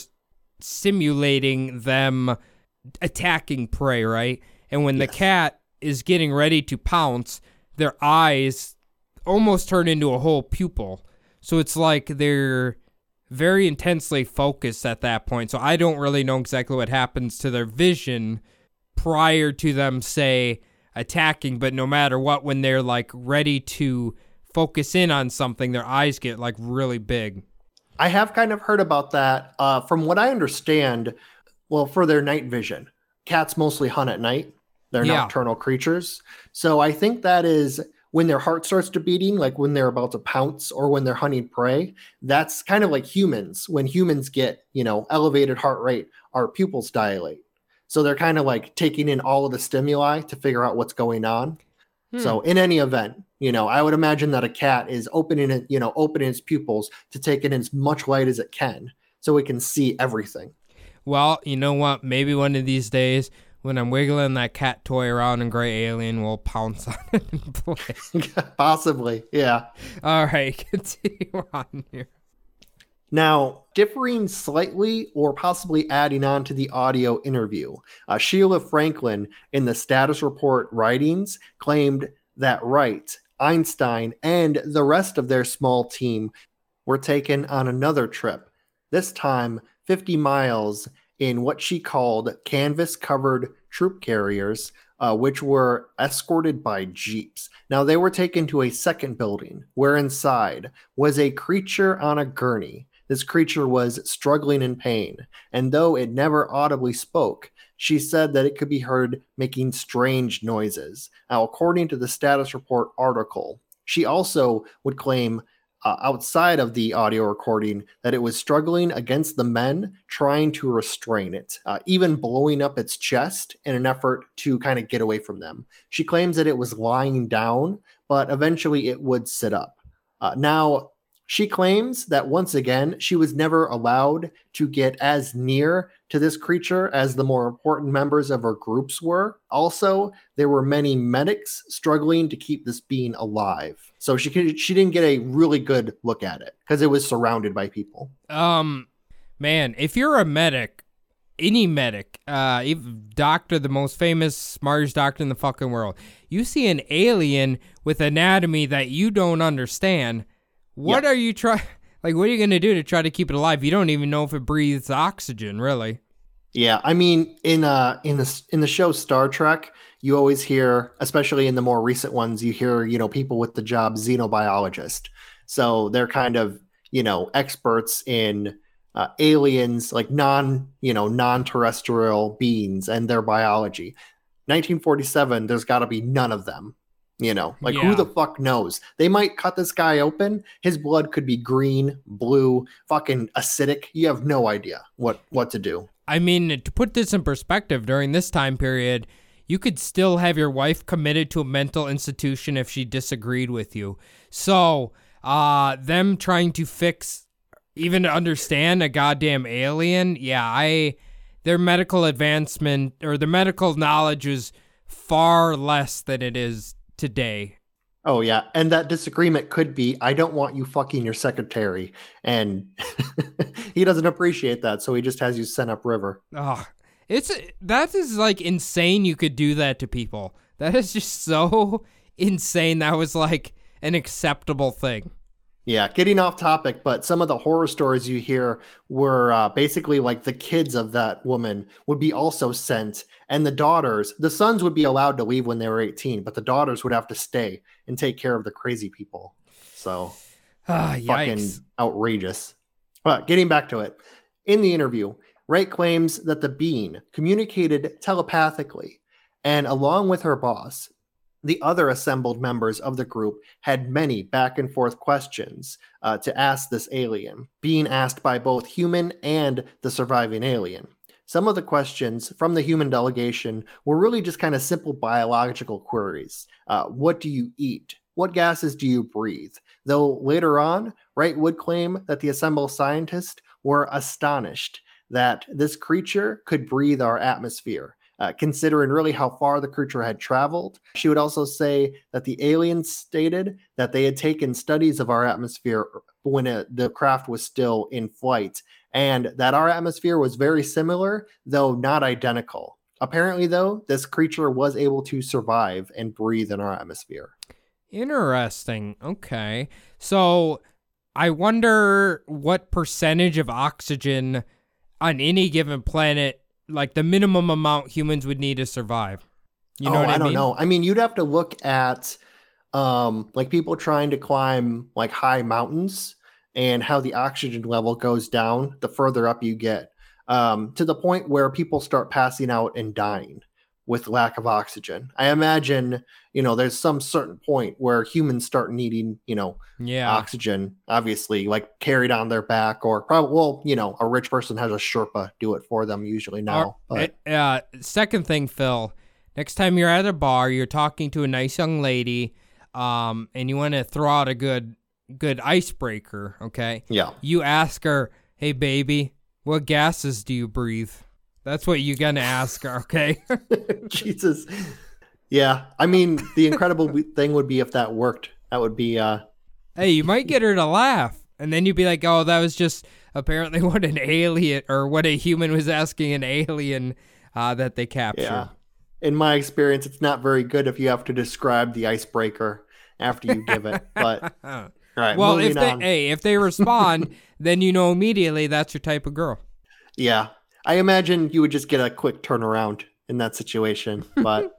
simulating them attacking prey, right? And when the cat is getting ready to pounce, their eyes almost turn into a whole pupil. So it's like they're very intensely focused at that point. So I don't really know exactly what happens to their vision prior to them say attacking, but no matter what when they're like ready to focus in on something, their eyes get like really big. I have kind of heard about that. Uh, from what I understand, well, for their night vision, cats mostly hunt at night. They're Yeah. nocturnal creatures. So I think that is when their heart starts to beating, like when they're about to pounce or when they're hunting prey. That's kind of like humans. When humans get, you know, elevated heart rate, our pupils dilate. So they're kind of like taking in all of the stimuli to figure out what's going on. Hmm. So in any event, you know, I would imagine that a cat is opening it, you know, opening its pupils to take in as much light as it can, so it can see everything. Well, you know what? Maybe one of these days when I'm wiggling that cat toy around and Gray Alien will pounce (laughs) on it and play. (laughs) Possibly, yeah. All right, (laughs) continue on here. Now, differing slightly or possibly adding on to the audio interview, uh, Sheila Franklin in the status report writings claimed that Wright, Einstein, and the rest of their small team were taken on another trip, this time 50 miles in what she called canvas covered troop carriers, uh, which were escorted by jeeps. Now, they were taken to a second building where inside was a creature on a gurney this creature was struggling in pain, and though it never audibly spoke, she said that it could be heard making strange noises. Now, according to the status report article, she also would claim uh, outside of the audio recording that it was struggling against the men trying to restrain it, uh, even blowing up its chest in an effort to kind of get away from them. She claims that it was lying down, but eventually it would sit up. Uh, now, she claims that once again, she was never allowed to get as near to this creature as the more important members of her groups were. Also, there were many medics struggling to keep this being alive. So she could, she didn't get a really good look at it because it was surrounded by people. Um man, if you're a medic, any medic, uh doctor, the most famous, smartest doctor in the fucking world, you see an alien with anatomy that you don't understand what are you trying? (laughs) Like, what are you going to do to try to keep it alive? You don't even know if it breathes oxygen, really. Yeah, I mean, in uh, in the in the show Star Trek, you always hear, especially in the more recent ones, you hear, you know, people with the job xenobiologist. So they're kind of, you know, experts in uh, aliens, like non, you know, non-terrestrial beings and their biology. 1947, there's got to be none of them. You know, like Yeah. who the fuck knows? They might cut this guy open. His blood could be green, blue, fucking acidic. You have no idea what what to do. I mean, to put this in perspective, during this time period, you could still have your wife committed to a mental institution if she disagreed with you. So, uh, them trying to fix, even to understand a goddamn alien, yeah, I, their medical advancement or their medical knowledge is far less than it is today. Oh yeah, and that disagreement could be I don't want you fucking your secretary and (laughs) he doesn't appreciate that so he just has you sent upriver. Oh, it's that is like insane. You could do that to people. That is just so (laughs) insane. That was like an acceptable thing. Yeah, getting off topic, but some of the horror stories you hear were uh, basically like the kids of that woman would be also sent, and the daughters, the sons would be allowed to leave when they were 18, but the daughters would have to stay and take care of the crazy people. So Ah, fucking yikes. outrageous. But getting back to it, in the interview, Wright claims that the being communicated telepathically, and along with her boss, the other assembled members of the group had many back and forth questions uh, to ask this alien, being asked by both human and the surviving alien. Some of the questions from the human delegation were really just kind of simple biological queries. Uh, what do you eat? What gases do you breathe? Though later on, Wright would claim that the assembled scientists were astonished that this creature could breathe our atmosphere. Uh, considering really how far the creature had traveled. She would also say that the aliens stated that they had taken studies of our atmosphere when it, the craft was still in flight, and that our atmosphere was very similar, though not identical. Apparently, though, this creature was able to survive and breathe in our atmosphere. Interesting. Okay. So I wonder what percentage of oxygen on any given planet, like the minimum amount humans would need to survive. You know oh, what I, I don't mean? know. I mean, you'd have to look at um like people trying to climb like high mountains and how the oxygen level goes down the further up you get. Um to the point where people start passing out and dying with lack of oxygen. I imagine, you know, there's some certain point where humans start needing, you know, Yeah. oxygen, obviously, like carried on their back, or probably, well, you know, a rich person has a Sherpa do it for them usually now. But uh, second thing, Phil. Next time you're at a bar, you're talking to a nice young lady, um, and you want to throw out a good, good icebreaker. Okay. yeah. You ask her, "Hey, baby, what gases do you breathe?" That's what you're gonna ask her, okay? (laughs) Jesus. Yeah. I mean, the incredible thing would be if that worked. That would be uh hey, you might get her to laugh, and then you'd be like, "Oh, that was just apparently (laughs) what an alien or what a human was asking an alien uh, that they captured." yeah. In my experience, it's not very good if you have to describe the icebreaker after you give it. But (laughs) all right. well, if they on. hey, if they respond, then you know immediately that's your type of girl. Yeah. I imagine you would just get a quick turnaround in that situation. (laughs) But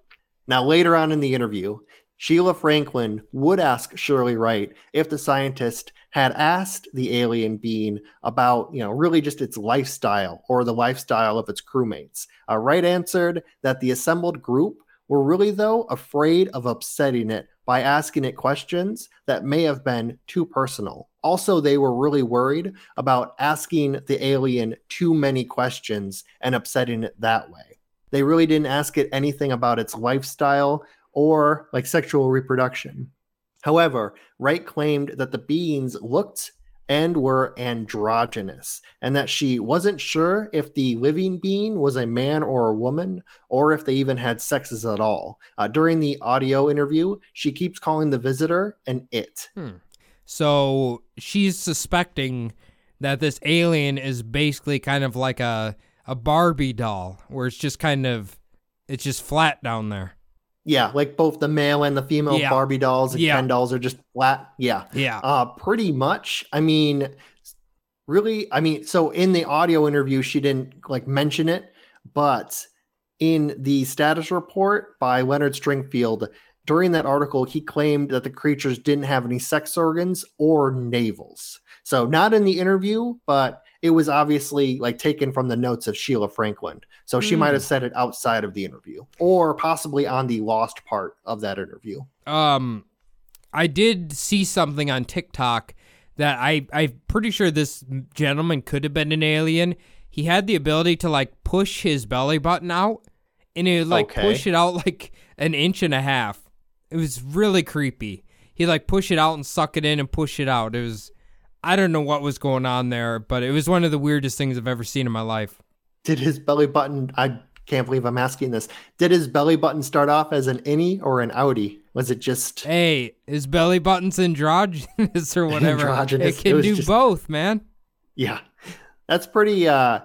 now, later on in the interview, Sheila Franklin would ask Shirley Wright if the scientist had asked the alien being about, you know, really just its lifestyle or the lifestyle of its crewmates. Uh, Wright answered that the assembled group were really, though, afraid of upsetting it by asking it questions that may have been too personal. Also, they were really worried about asking the alien too many questions and upsetting it that way. They really didn't ask it anything about its lifestyle or like sexual reproduction. However, Wright claimed that the beings looked and were androgynous, and that she wasn't sure if the living being was a man or a woman, or if they even had sexes at all. Uh, during the audio interview, she keeps calling the visitor an it. So she's suspecting that this alien is basically kind of like a a Barbie doll, where it's just kind of it's just flat down there. Yeah, like both the male and the female Yeah. Barbie dolls and Yeah. Ken dolls are just flat. Yeah. Yeah. Uh, pretty much. I mean, really, I mean, so in the audio interview, she didn't like mention it, but in the status report by Leonard Stringfield, during that article, he claimed that the creatures didn't have any sex organs or navels. So, not in the interview, but it was obviously like taken from the notes of Sheila Franklin. So, she might have said it outside of the interview or possibly on the lost part of that interview. um I did see something on TikTok that I I'm pretty sure this gentleman could have been an alien. He had the ability to like push his belly button out and he would like Okay. push it out like an inch and a half. It was really creepy. He like push it out and suck it in and push it out. It was I don't know what was going on there, but it was one of the weirdest things I've ever seen in my life. Did his belly button? I can't believe I'm asking this. Did his belly button start off as an innie or an outie? Was it just? Hey, his belly button's androgynous or (laughs) whatever. Androgynous. It It can was do just- both, man. Yeah, that's pretty. uh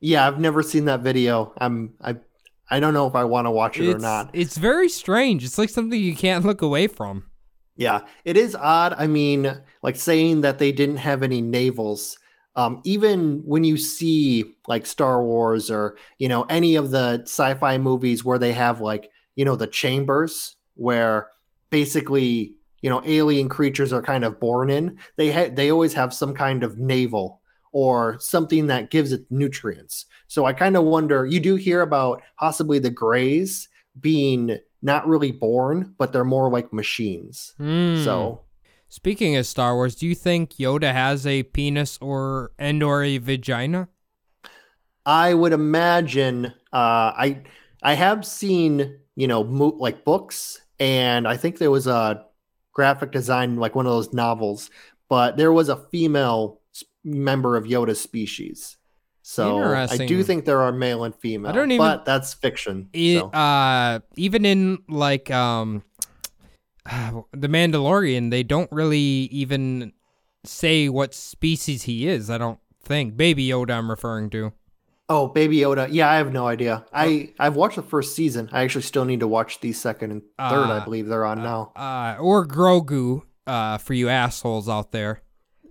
Yeah, I've never seen that video. I'm. I. I don't know if I want to watch it or not. it's very strange. It's like something you can't look away from. Yeah, it is odd. I mean, like saying that they didn't have any navels. Um, even when you see like Star Wars or you know any of the sci-fi movies where they have like you know the chambers where basically you know alien creatures are kind of born in, they ha- they always have some kind of navel or something that gives it nutrients. So I kind of wonder. You do hear about possibly the Greys being not really born, but they're more like machines. Hmm. So speaking of Star Wars, do you think Yoda has a penis or and or a vagina? I would imagine uh, I I have seen you know mo- like books, and I think there was a graphic design like one of those novels, but there was a female member of Yoda's species. So I do think there are male and female. don't even- but that's fiction. It, so. uh, even in like um, (sighs) the Mandalorian, they don't really even say what species he is. I don't think Baby Yoda. I'm referring to. Oh, Baby Yoda. Yeah, I have no idea. I I've watched the first season. I actually still need to watch the second and third. I Uh, believe they're on now. uh, or Grogu, uh, for you assholes out there.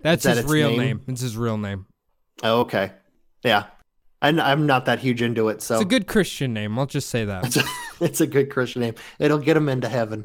That's that his real name? name? It's his real name. Oh, okay. Yeah. I'm, I'm not that huge into it, so It's a good Christian name. I'll just say that. it's, (laughs) a, it's a good Christian name. It'll get him into heaven.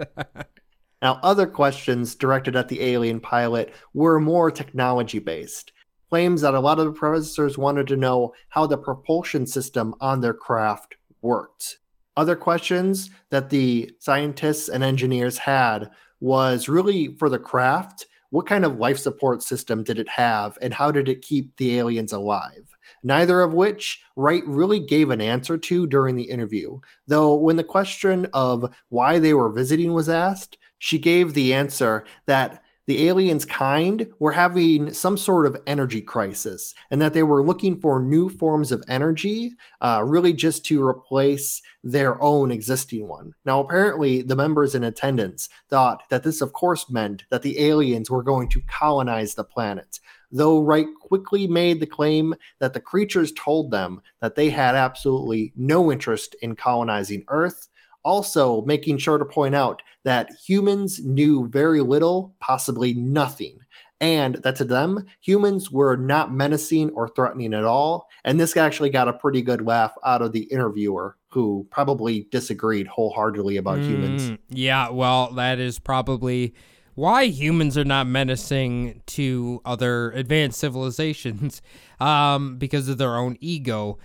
(laughs) now, other questions directed at the alien pilot were more technology based. Claims that a lot of the professors wanted to know how the propulsion system on their craft worked. Other questions that the scientists and engineers had was really for the craft what kind of life support system did it have and how did it keep the aliens alive? Neither of which Wright really gave an answer to during the interview. Though, when the question of why they were visiting was asked, she gave the answer that the aliens' kind were having some sort of energy crisis and that they were looking for new forms of energy, uh, really just to replace their own existing one. Now, apparently, the members in attendance thought that this, of course, meant that the aliens were going to colonize the planet. Though Wright quickly made the claim that the creatures told them that they had absolutely no interest in colonizing Earth, also making sure to point out that humans knew very little, possibly nothing, and that to them, humans were not menacing or threatening at all. And this actually got a pretty good laugh out of the interviewer, who probably disagreed wholeheartedly about humans. Mm, Yeah, well, that is probably why humans are not menacing to other advanced civilizations (laughs) um, because of their own ego.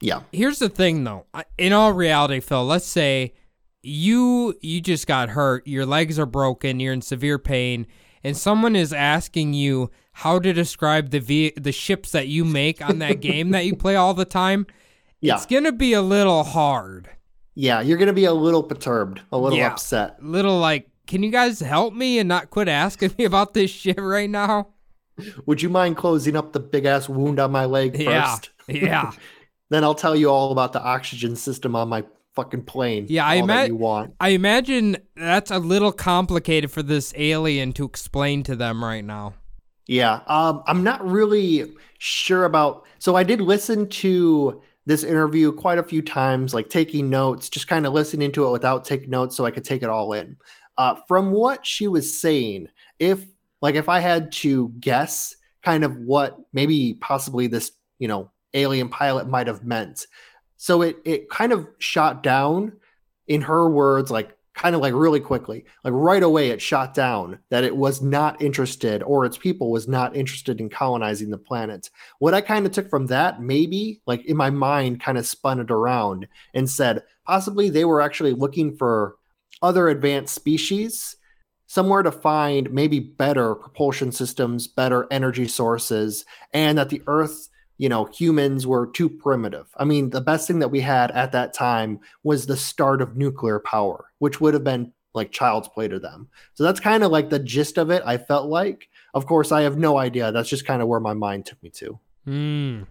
Yeah. Here's the thing, though. In all reality, Phil, let's say you you just got hurt, your legs are broken, you're in severe pain, and someone is asking you how to describe the ve- the ships that you make on that (laughs) game that you play all the time. Yeah. It's gonna be a little hard. Yeah. You're going to be a little perturbed, a little Yeah. upset. little like, can you guys help me and not quit asking me about this shit right now? Would you mind closing up the big ass wound on my leg first? yeah. (laughs) then I'll tell you all about the oxygen system on my fucking plane. Yeah, I all that you want. I imagine that's a little complicated for this alien to explain to them right now. Yeah, um, I'm not really sure about. So I did listen to this interview quite a few times, like taking notes, just kind of listening to it without taking notes, so I could take it all in. Uh, from what she was saying, if like if I had to guess, kind of what maybe possibly this you know alien pilot might have meant. So it it kind of shot down, in her words, like kind of like really quickly, like right away, it shot down that it was not interested or its people was not interested in colonizing the planet. What I kind of took from that, maybe like in my mind, kind of spun it around and said possibly they were actually looking for other advanced species somewhere to find maybe better propulsion systems, better energy sources, and that the Earth, you know, humans were too primitive. I mean, the best thing that we had at that time was the start of nuclear power, which would have been like child's play to them. So that's kind of like the gist of it, I felt like. Of course, I have no idea. That's just kind of where my mind took me to. Hmm.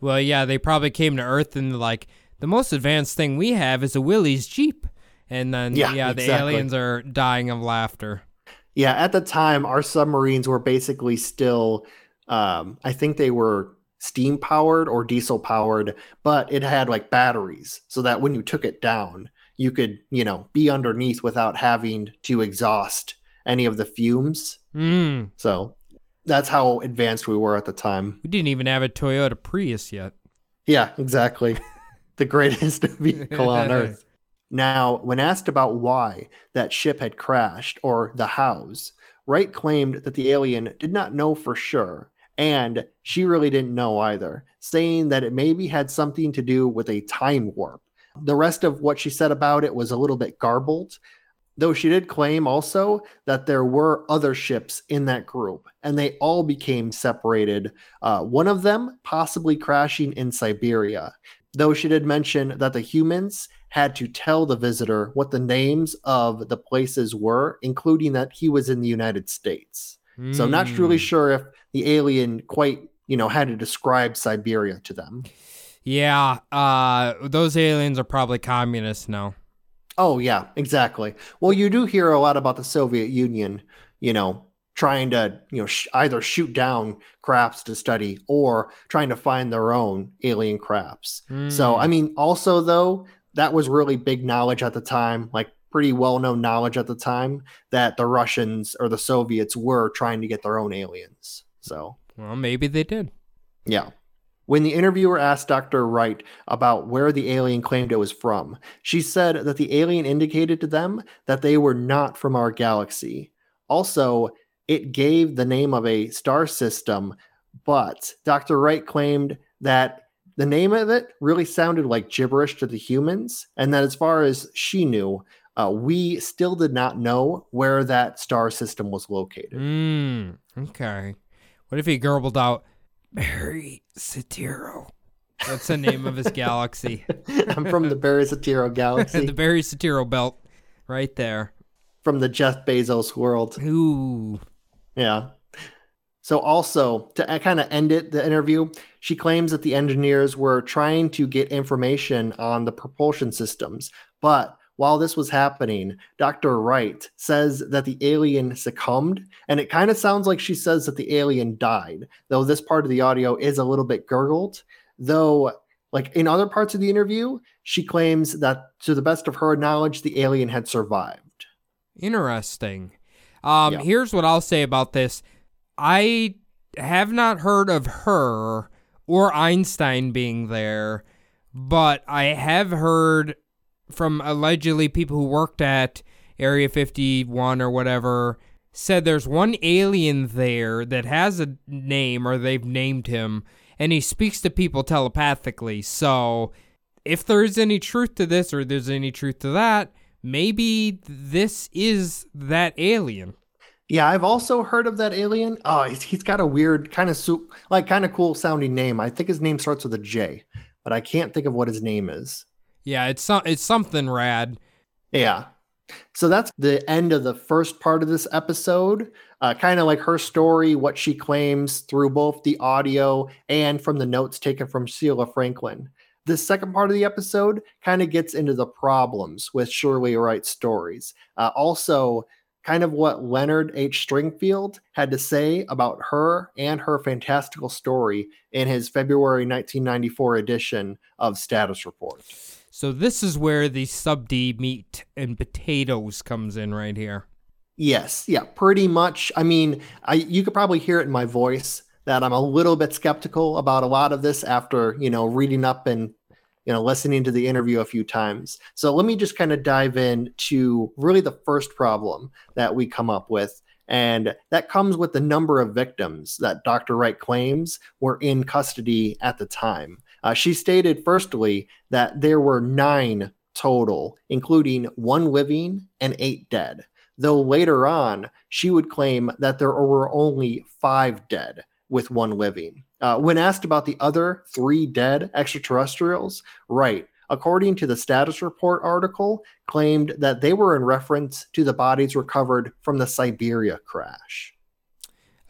Well, yeah, they probably came to Earth and like the most advanced thing we have is a Willys Jeep, and then Yeah, yeah, the exactly. aliens are dying of laughter. Yeah, at the time, our submarines were basically still, um, I think they were steam powered or diesel powered, but it had like batteries so that when you took it down, you could, you know, be underneath without having to exhaust any of the fumes. Hmm. So that's how advanced we were at the time. We didn't even have a Toyota Prius yet. Yeah, exactly. (laughs) the greatest (laughs) vehicle on (laughs) earth. Now, when asked about why that ship had crashed or the hows, Wright claimed that the alien did not know for sure, and she really didn't know either, saying that it maybe had something to do with a time warp. The rest of what she said about it was a little bit garbled, though she did claim also that there were other ships in that group, and they all became separated. Uh, one of them possibly crashing in Siberia, though she did mention that the humans had to tell the visitor what the names of the places were, including that he was in the United States. So not really Hmm. sure if the alien quite, you know, had to describe Siberia to them. Yeah, uh, those aliens are probably communists now. Oh yeah, exactly. Well, you do hear a lot about the Soviet Union, you know, trying to, you know, sh- either shoot down crafts to study or trying to find their own alien crafts. So, Hmm. I mean, also though, that was really big knowledge at the time, like pretty well-known knowledge at the time that the Russians or the Soviets were trying to get their own aliens. So, well, maybe they did. yeah. When the interviewer asked Dr. Wright about where the alien claimed it was from, she said that the alien indicated to them that they were not from our galaxy. Also, it gave the name of a star system, but Dr. Wright claimed that the name of it really sounded like gibberish to the humans, and that as far as she knew, uh, we still did not know where that star system was located. Hmm. Okay. What if he gurgled out, Barry Satiro? That's the name of his (laughs) galaxy. I'm from the Berisatiro galaxy. (laughs) the Barry Satiro belt, right there. from the Jeff Bezos world. Ooh. Yeah. So also to kind of end it, the interview, she claims that the engineers were trying to get information on the propulsion systems, but while this was happening, Dr. Wright says that the alien succumbed, and it kind of sounds like she says that the alien died, though this part of the audio is a little bit gurgled. Though, like in other parts of the interview, she claims that to the best of her knowledge, the alien had survived. Interesting. Um, Yeah. Here's what I'll say about this I have not heard of her or Einstein being there, but I have heard from allegedly people who worked at Area 51 or whatever said there's one alien there that has a name or they've named him and he speaks to people telepathically. So if there's any truth to this or there's any truth to that, maybe this is that alien. Yeah, I've also heard of that alien. Oh, he's, he's got a weird kind of soup, like kind of cool sounding name. I think his name starts with a J, but I can't think of what his name is. Yeah, it's some it's something rad. Yeah. So that's the end of the first part of this episode. Uh, kind of like her story, what she claims through both the audio and from the notes taken from Sheila Franklin. The second part of the episode kind of gets into the problems with Shirley Wright's stories. Uh, also, kind of what Leonard H. Stringfield had to say about her and her fantastical story in his February 1994 edition of Status Report. So this is where the sub D meat and potatoes comes in right here. Yes, yeah, pretty much. I mean, I you could probably hear it in my voice that I'm a little bit skeptical about a lot of this after, you know, reading up and you know, listening to the interview a few times. So let me just kind of dive in to really the first problem that we come up with. And that comes with the number of victims that Dr. Wright claims were in custody at the time. Uh, she stated, firstly, that there were nine total, including one living and eight dead. Though later on, she would claim that there were only five dead with one living. Uh, when asked about the other three dead extraterrestrials, Wright, according to the status report article, claimed that they were in reference to the bodies recovered from the Siberia crash.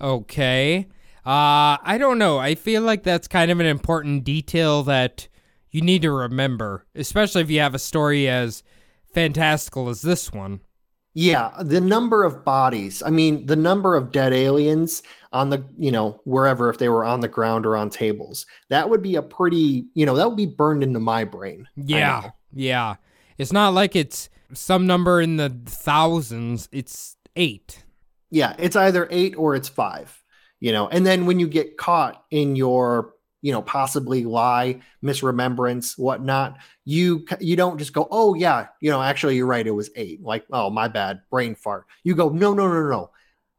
Okay. Uh I don't know. I feel like that's kind of an important detail that you need to remember, especially if you have a story as fantastical as this one. Yeah, the number of bodies. I mean, the number of dead aliens on the, you know, wherever, if they were on the ground or on tables, that would be a pretty, you know, that would be burned into my brain. Yeah. Yeah. It's not like it's some number in the thousands. It's 8. Yeah, it's either eight or it's five, you know, and then when you get caught in your, you know, possibly lie, misremembrance, whatnot, you you don't just go, oh yeah, you know, actually you're right, it was eight. Like, oh my bad, brain fart. You go, no, no, no, no.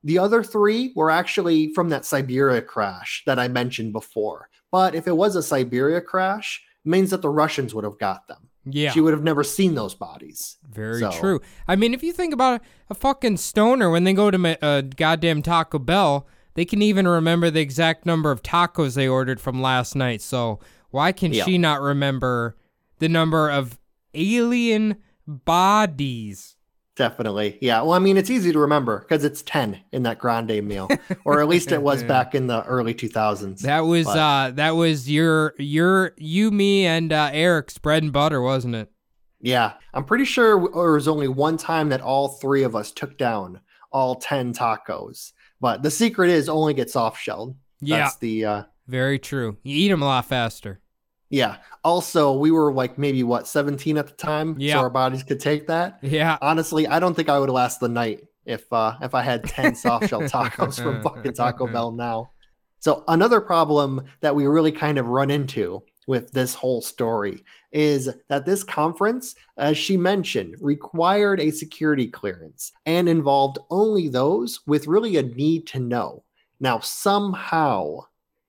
The other three were actually from that Siberia crash that I mentioned before. But if it was a Siberia crash, it means that the Russians would have got them. Yeah. She would have never seen those bodies. Very So- true. I mean, if you think about it, a fucking stoner when they go to ma- a goddamn Taco Bell, they can even remember the exact number of tacos they ordered from last night. So why can Yeah. she not remember the number of alien bodies? Definitely. Yeah. Well, I mean, it's easy to remember because it's 10 in that grande meal, or at least it was (laughs) back in the early 2000s. That was But- uh that was your your you me and uh, Eric's bread and butter, wasn't it? yeah. I'm pretty sure there was only one time that all three of us took down all 10 tacos. But the secret is only get soft shelled. Yeah. That's the, uh, Very true. You eat them a lot faster. yeah. Also, we were like maybe what, 17 at the time? Yeah. So our bodies could take that. Yeah. Honestly, I don't think I would last the night if uh if I had 10 (laughs) soft shell tacos from (laughs) fucking Taco Bell now. So another problem that we really kind of run into with this whole story is that this conference, as she mentioned, required a security clearance and involved only those with really a need to know. Now, somehow,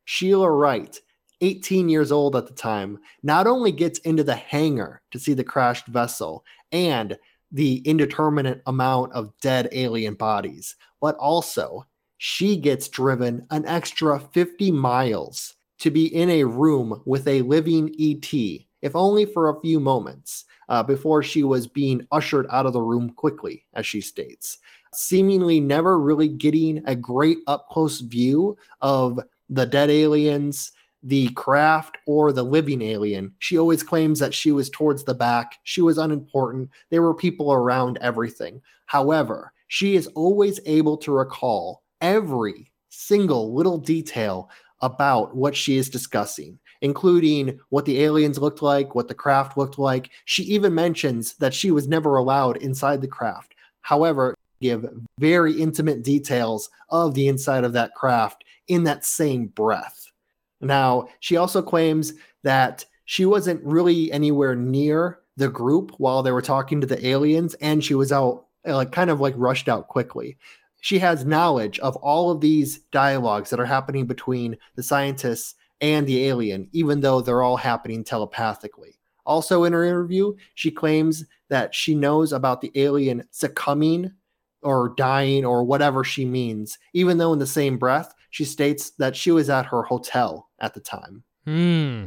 Sheila Wright, 18 years old at the time, not only gets into the hangar to see the crashed vessel and the indeterminate amount of dead alien bodies, but also she gets driven an extra 50 miles to be in a room with a living ET if only for a few moments, uh, before she was being ushered out of the room quickly, as she states, seemingly never really getting a great up close view of the dead aliens, the craft, or the living alien. She always claims that she was towards the back, she was unimportant, there were people around everything. However, she is always able to recall every single little detail about what she is discussing, including what the aliens looked like, what the craft looked like. She even mentions that she was never allowed inside the craft. However, give very intimate details of the inside of that craft in that same breath. Now, she also claims that she wasn't really anywhere near the group while they were talking to the aliens and she was out like kind of like rushed out quickly she has knowledge of all of these dialogues that are happening between the scientists and the alien, even though they're all happening telepathically. Also, in her interview, she claims that she knows about the alien succumbing or dying or whatever she means, even though in the same breath, she states that she was at her hotel at the time. Hmm.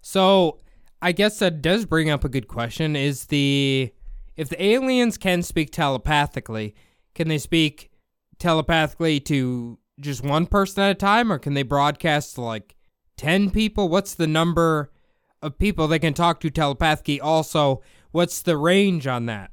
So, I guess that does bring up a good question is the if the aliens can speak telepathically, can they speak telepathically to just one person at a time, or can they broadcast like 10 people? What's the number of people they can talk to telepathically? Also, what's the range on that?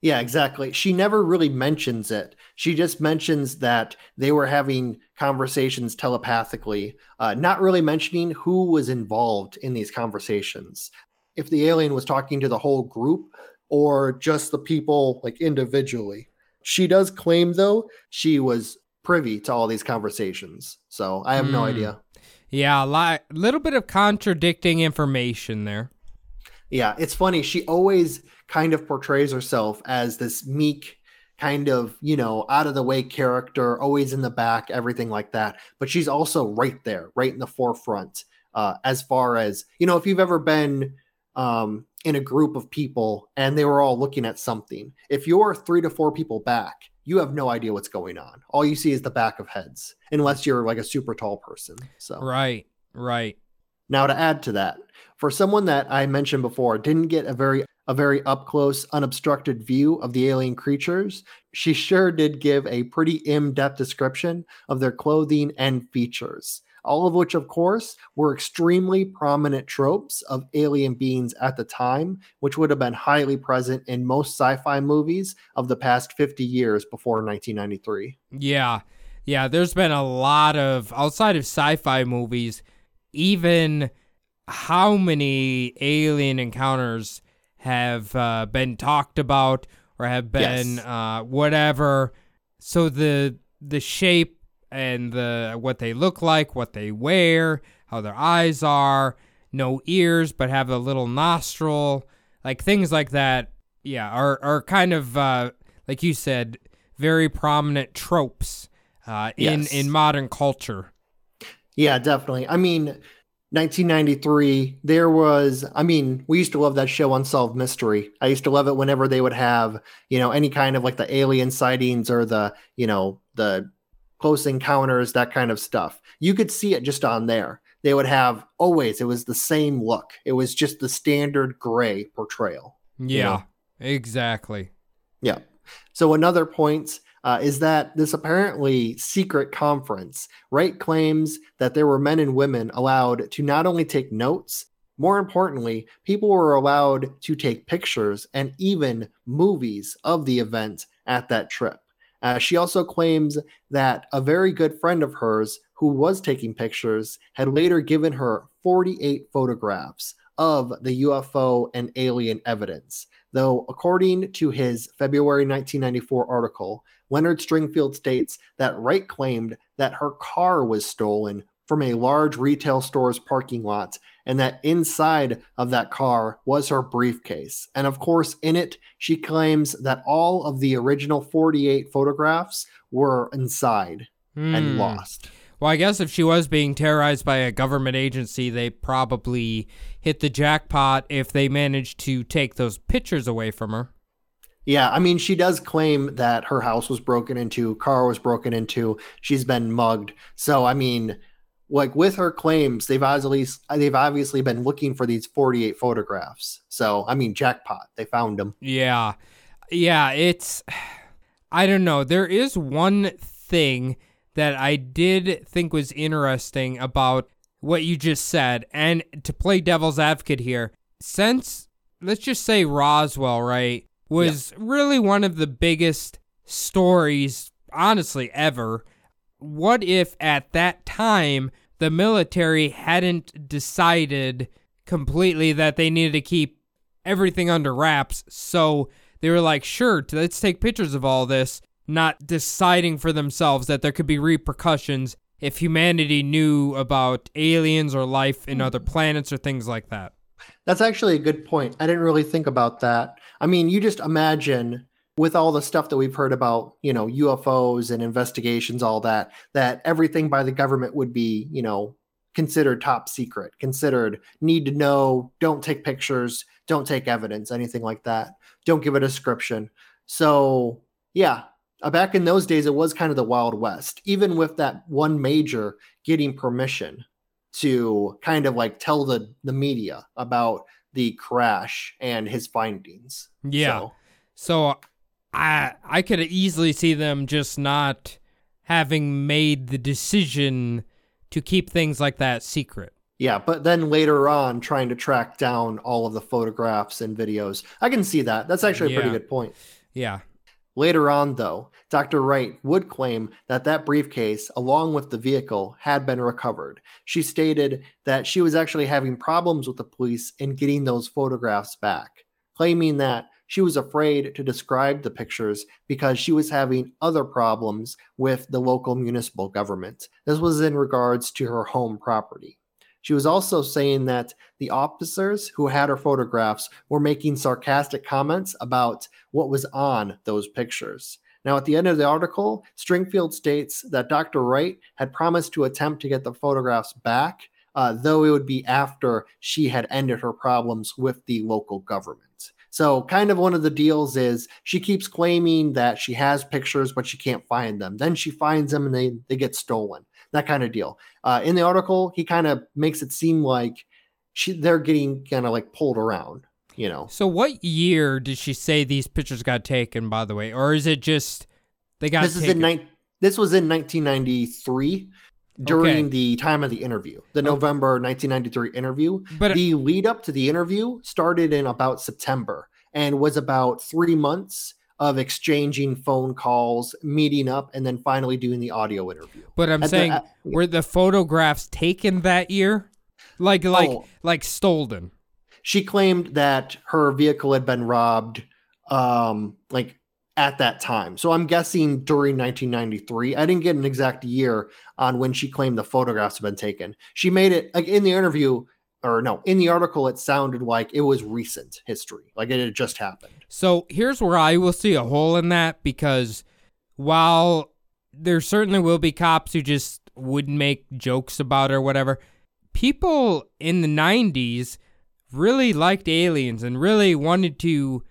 Yeah, exactly. She never really mentions it. She just mentions that they were having conversations telepathically, uh, not really mentioning who was involved in these conversations. If the alien was talking to the whole group or just the people like individually. She does claim, though, she was privy to all these conversations. So I have mm. no hmm. idea. Yeah, a li- little bit of contradicting information there. Yeah, it's funny. She always kind of portrays herself as this meek, kind of, you know, out of the way character, always in the back, everything like that. But she's also right there, right in the forefront. Uh, as far as, you know, if you've ever been um, in a group of people and they were all looking at something. If you're three to four people back, you have no idea what's going on. All you see is the back of heads, unless you're like a super tall person. So right, right. Now to add to that, for someone that I mentioned before didn't get a very a very up close, unobstructed view of the alien creatures, she sure did give a pretty in depth description of their clothing and features all of which, of course, were extremely prominent tropes of alien beings at the time, which would have been highly present in most sci fi movies of the past 50 years before 1993. Yeah. Yeah. There's been a lot of, outside of sci fi movies, even how many alien encounters have uh, been talked about or have been yes. uh, whatever. So the the shape and the what they look like, what they wear, how their eyes are, no ears but have a little nostril, like things like that. Yeah, are are kind of uh, like you said, very prominent tropes uh, in yes. in modern culture. Yeah, definitely. I mean, 1993, there was, I mean, we used to love that show Unsolved Mystery. I used to love it whenever they would have, you know, any kind of like the alien sightings or the, you know, the close encounters, that kind of stuff. You could see it just on there. They would have always, it was the same look. It was just the standard gray portrayal. Yeah, you know? exactly. Yeah. So, another point uh, is that this apparently secret conference, Wright claims that there were men and women allowed to not only take notes, more importantly, people were allowed to take pictures and even movies of the event at that trip. Uh, she also claims that a very good friend of hers who was taking pictures had later given her 48 photographs of the UFO and alien evidence. Though, according to his February 1994 article, Leonard Stringfield states that Wright claimed that her car was stolen from a large retail store's parking lot, and that inside of that car was her briefcase. And of course, in it, she claims that all of the original 48 photographs were inside mm. and hmm. lost. Well, I guess if she was being terrorized by a government agency, they probably hit the jackpot if they managed to take those pictures away from her. Yeah, I mean, she does claim that her house was broken into, car was broken into, she's been mugged. So, I mean, like with her claims, they've obviously they've obviously been looking for these 48 photographs. So I mean, jackpot, they found them. Yeah. Yeah, it's I don't know. There is one thing that I did think was interesting about what you just said. And to play devil's advocate here, since let's just say Roswell, right, was really one of the biggest stories, honestly, ever. What if at that time the military hadn't decided completely that they needed to keep everything under wraps? So they were like, sure, let's take pictures of all this, not deciding for themselves that there could be repercussions if humanity knew about aliens or life in other mm. planets or things like that. That's actually a good point. I didn't really think about that. I mean, you just imagine with all the stuff that we've heard about, you know, UFOs and investigations, all that, that everything by the government would be, you know, considered top secret, considered need to know, don't take pictures, don't take evidence, anything like that. Don't give a description. So, yeah, uh, back in those days, it was kind of the Wild West, even with that one major getting permission to kind of like tell the, the media about the crash and his findings. Yeah. So, So I I could easily see them just not having made the decision to keep things like that secret. yeah, but then later on, trying to track down all of the photographs and videos. I can see that. That's actually a pretty good point. Yeah. Later on, though, Dr. Wright would claim that that briefcase, along with the vehicle, had been recovered. She stated that she was actually having problems with the police in getting those photographs back, claiming that she was afraid to describe the pictures because she was having other problems with the local municipal government. This was in regards to her home property. She was also saying that the officers who had her photographs were making sarcastic comments about what was on those pictures. Now, at the end of the article, Stringfield states that Dr. Wright had promised to attempt to get the photographs back, uh, though it would be after she had ended her problems with the local government. So, kind of one of the deals is she keeps claiming that she has pictures, but she can't find them. Then she finds them and they, they get stolen. That kind of deal. Uh, in the article, he kind of makes it seem like she, they're getting kind of like pulled around, you know. So what year did she say these pictures got taken by the way or is it just they got this is in nine. This was in 1993 during Okay. the time of the interview, the November 1993 interview. But- the lead up to the interview started in about September and was about three months of exchanging phone calls, meeting up, and then finally doing the audio interview. But I'm At the- saying at- were the photographs taken that year? Like like Oh. like stolen. She claimed that her vehicle had been robbed, um, like at that time. So I'm guessing during 1993. I didn't get an exact year on when she claimed the photographs had been taken. She made it like in the interview, or no, in the article, it sounded like it was recent history, like it had just happened. So here's where I will see a hole in that because while there certainly will be cops who just wouldn't make jokes about or whatever, people in the 90s really liked aliens and really wanted to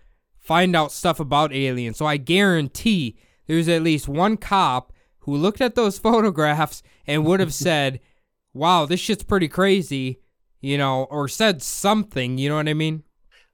find out stuff about aliens. So I guarantee there's at least one cop who looked at those (laughs) photographs and would have said, wow, this shit's pretty crazy, you know, or said something, you know what I mean?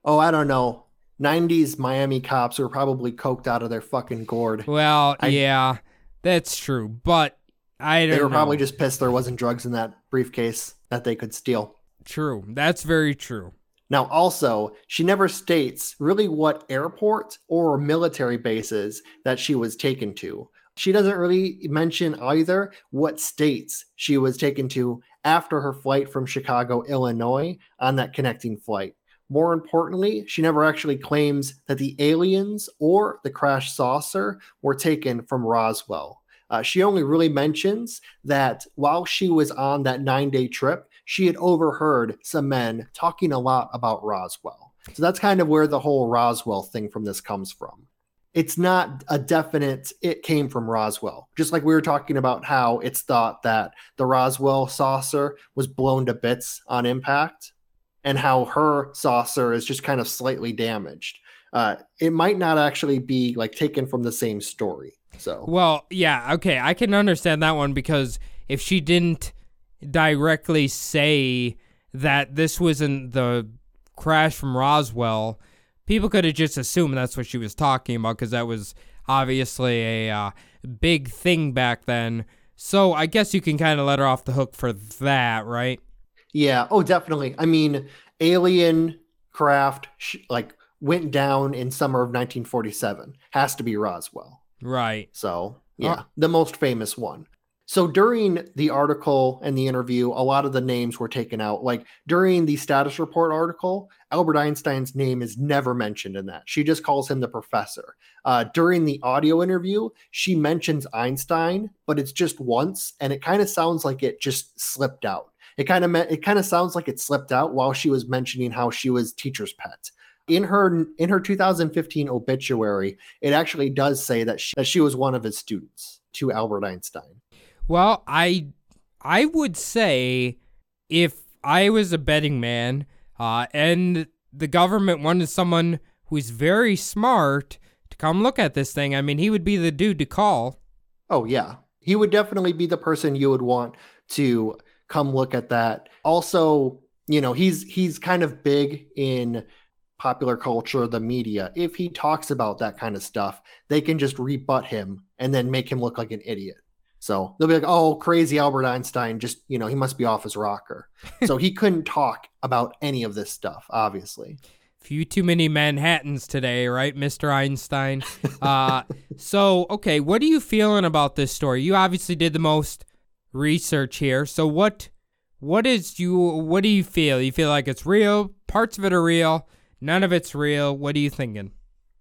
Oh, I don't know. 90s Miami cops were probably coked out of their fucking gourd. Well, I- yeah, that's true. But I don't They were know. probably just pissed there wasn't drugs in that briefcase that they could steal. true. That's very true. Now, also, she never states really what airport or military bases that she was taken to. She doesn't really mention either what states she was taken to after her flight from Chicago, Illinois, on that connecting flight. More importantly, she never actually claims that the aliens or the crash saucer were taken from Roswell. Uh, she only really mentions that while she was on that nine day trip, she had overheard some men talking a lot about Roswell. So that's kind of where the whole Roswell thing from this comes from. It's not a definite, it came from Roswell. Just like we were talking about how it's thought that the Roswell saucer was blown to bits on impact and how her saucer is just kind of slightly damaged. Uh, it might not actually be like taken from the same story. So Well, yeah, okay, I can understand that one because if she didn't directly say that this wasn't the crash from Roswell, people could have just assumed that's what she was talking about because that was obviously a uh, big thing back then. So I guess you can kind of let her off the hook for that, right? Yeah. Oh, definitely. I mean, alien craft sh- like went down in summer of 1947. Has to be Roswell. Right. So yeah, oh. the most famous one. So during the article and the interview, a lot of the names were taken out. Like during the status report article, Albert Einstein's name is never mentioned in that. She just calls him the professor. Uh, during the audio interview, she mentions Einstein, but it's just once, and it kind of sounds like it just slipped out. It kind of it kind of sounds like it slipped out while she was mentioning how she was teacher's pet. In her in her 2015 obituary, it actually does say that she, that she was one of his students to Albert Einstein. Well, I I would say if I was a betting man uh, and the government wanted someone who's very smart to come look at this thing, I mean, he would be the dude to call. Oh yeah, he would definitely be the person you would want to come look at that. Also, you know, he's he's kind of big in popular culture, the media. If he talks about that kind of stuff, they can just rebut him and then make him look like an idiot. So they'll be like, "Oh, crazy Albert Einstein! Just you know, he must be off his rocker." (laughs) so he couldn't talk about any of this stuff, obviously. Few too many Manhattans today, right, Mister Einstein? (laughs) uh, so okay, what are you feeling about this story? You obviously did the most research here. So what, what is you? What do you feel? You feel like it's real? Parts of it are real. None of it's real. What are you thinking?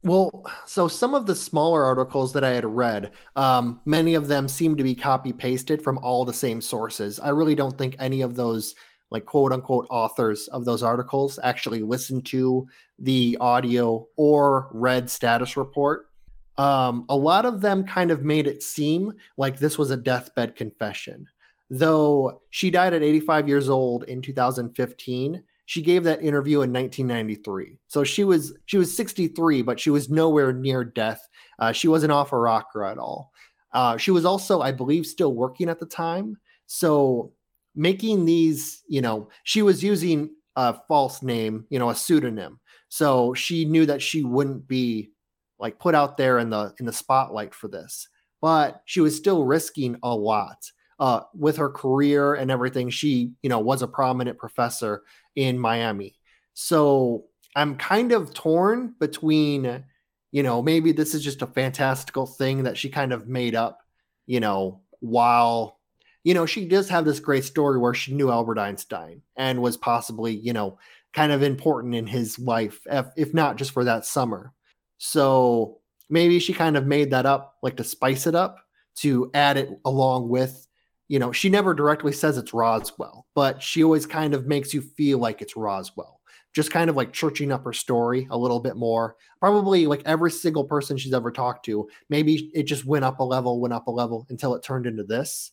Well, so some of the smaller articles that I had read, um, many of them seem to be copy pasted from all the same sources. I really don't think any of those, like quote unquote, authors of those articles actually listened to the audio or read status report. Um, a lot of them kind of made it seem like this was a deathbed confession. Though she died at 85 years old in 2015, she gave that interview in 1993 so she was she was 63 but she was nowhere near death. Uh, she wasn't off a rocker at all. Uh, she was also i believe still working at the time. So making these you know she was using a false name you know a pseudonym. So she knew that she wouldn't be like put out there in the in the spotlight for this. But she was still risking a lot uh, with her career and everything, she, you know, was a prominent professor in Miami. So I'm kind of torn between, you know, maybe this is just a fantastical thing that she kind of made up, you know, while, you know, she does have this great story where she knew Albert Einstein and was possibly, you know, kind of important in his life, if, if not just for that summer. So maybe she kind of made that up, like to spice it up, to add it along with you know, she never directly says it's Roswell, but she always kind of makes you feel like it's Roswell. Just kind of like churching up her story a little bit more. Probably like every single person she's ever talked to, maybe it just went up a level, went up a level until it turned into this.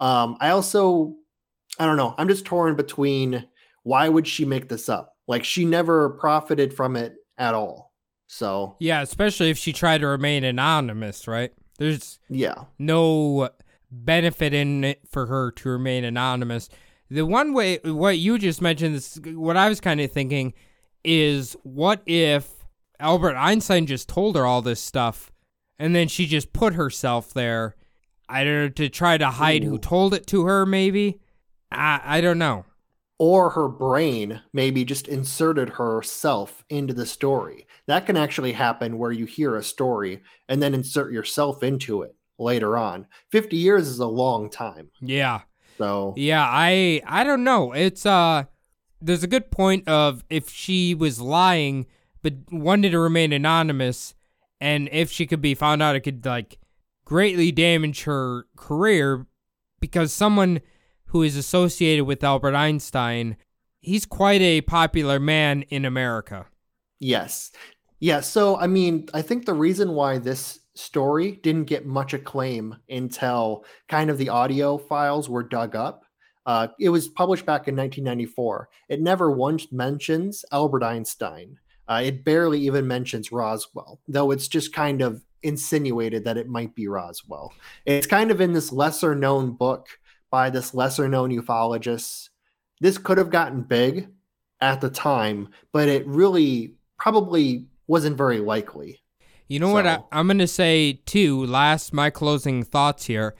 Um, I also, I don't know, I'm just torn between why would she make this up? Like she never profited from it at all. So, yeah, especially if she tried to remain anonymous, right? There's yeah no benefit in it for her to remain anonymous. The one way, what you just mentioned, is what I was kind of thinking is what if Albert Einstein just told her all this stuff and then she just put herself there? I don't know, to try to hide Ooh. who told it to her, maybe? I, I don't know. Or her brain maybe just inserted herself into the story. That can actually happen where you hear a story and then insert yourself into it later on. 50 years is a long time. Yeah. So Yeah, I I don't know. It's uh there's a good point of if she was lying but wanted to remain anonymous and if she could be found out it could like greatly damage her career because someone who is associated with Albert Einstein, he's quite a popular man in America. Yes. Yeah, so I mean, I think the reason why this story didn't get much acclaim until kind of the audio files were dug up. Uh, it was published back in 1994. It never once mentions Albert Einstein. Uh, it barely even mentions Roswell, though it's just kind of insinuated that it might be Roswell. It's kind of in this lesser known book by this lesser known ufologist. This could have gotten big at the time, but it really probably wasn't very likely. You know what I, I'm going to say too, last my closing thoughts here.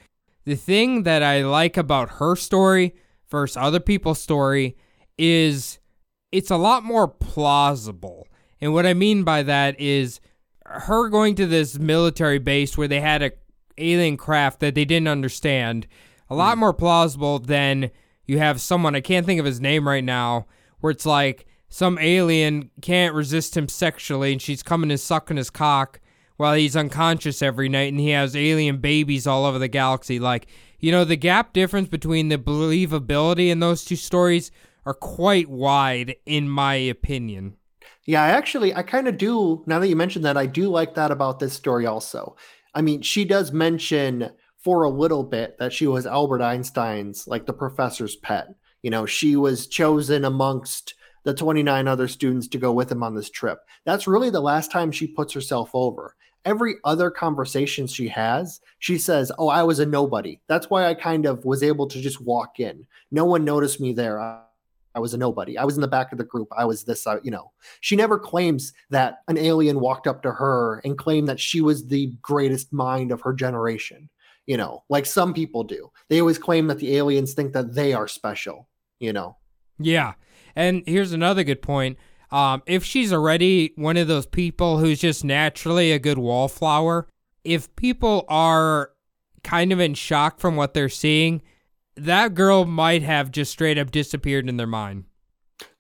The thing that I like about her story versus other people's story is it's a lot more plausible. And what I mean by that is her going to this military base where they had a alien craft that they didn't understand. A lot hmm. more plausible than you have someone I can't think of his name right now where it's like some alien can't resist him sexually and she's coming and sucking his cock while he's unconscious every night and he has alien babies all over the galaxy like you know the gap difference between the believability in those two stories are quite wide in my opinion Yeah, I actually, I kind of do. Now that you mentioned that, I do like that about this story also. I mean, she does mention for a little bit that she was Albert Einstein's, like the professor's pet. You know, she was chosen amongst the 29 other students to go with him on this trip. That's really the last time she puts herself over. Every other conversation she has, she says, Oh, I was a nobody. That's why I kind of was able to just walk in. No one noticed me there. I, I was a nobody. I was in the back of the group. I was this, I, you know. She never claims that an alien walked up to her and claimed that she was the greatest mind of her generation, you know, like some people do. They always claim that the aliens think that they are special, you know. Yeah. And here's another good point. Um, if she's already one of those people who's just naturally a good wallflower, if people are kind of in shock from what they're seeing, that girl might have just straight up disappeared in their mind.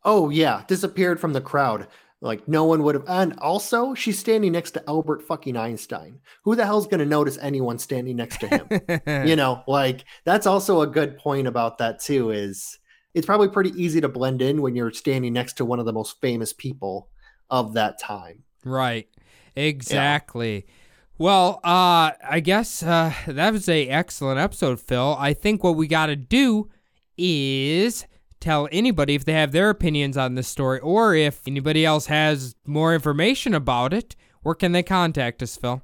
Oh, yeah, disappeared from the crowd. Like no one would have. And also, she's standing next to Albert fucking Einstein. Who the hell's going to notice anyone standing next to him? (laughs) you know, like that's also a good point about that too. Is it's probably pretty easy to blend in when you're standing next to one of the most famous people of that time. Right. Exactly. Well, uh, I guess uh, that was a excellent episode, Phil. I think what we got to do is tell anybody if they have their opinions on this story or if anybody else has more information about it. Where can they contact us, Phil?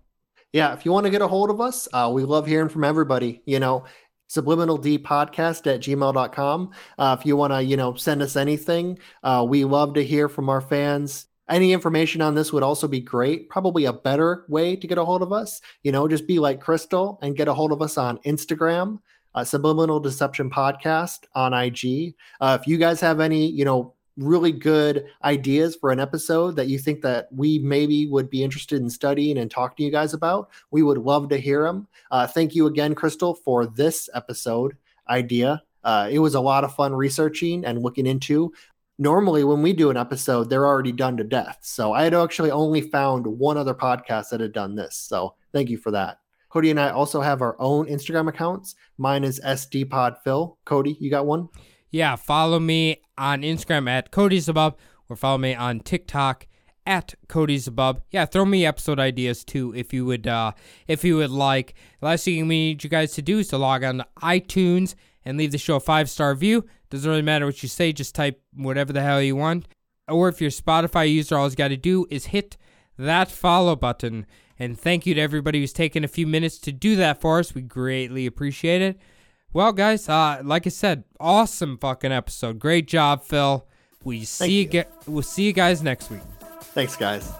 Yeah, if you want to get a hold of us, uh, we love hearing from everybody. You know, subliminaldpodcast at gmail.com. Uh, if you want to, you know, send us anything, uh, we love to hear from our fans. Any information on this would also be great. Probably a better way to get a hold of us. You know, just be like Crystal and get a hold of us on Instagram, uh, Subliminal Deception Podcast on IG. Uh, if you guys have any, you know, really good ideas for an episode that you think that we maybe would be interested in studying and talking to you guys about, we would love to hear them. Uh, thank you again, Crystal, for this episode idea. Uh, it was a lot of fun researching and looking into. Normally, when we do an episode, they're already done to death. So I had actually only found one other podcast that had done this. So thank you for that. Cody and I also have our own Instagram accounts. Mine is SDPodPhil. Cody, you got one? Yeah, follow me on Instagram at Cody's Above or follow me on TikTok at Cody's Above. Yeah, throw me episode ideas too if you would uh if you would like. The last thing we need you guys to do is to log on to iTunes and leave the show a five star review. Doesn't really matter what you say, just type whatever the hell you want. Or if you're a Spotify user, all you got to do is hit that follow button. And thank you to everybody who's taken a few minutes to do that for us. We greatly appreciate it. Well, guys, uh, like I said, awesome fucking episode. Great job, Phil. We see you. you. Get, we'll see you guys next week. Thanks, guys.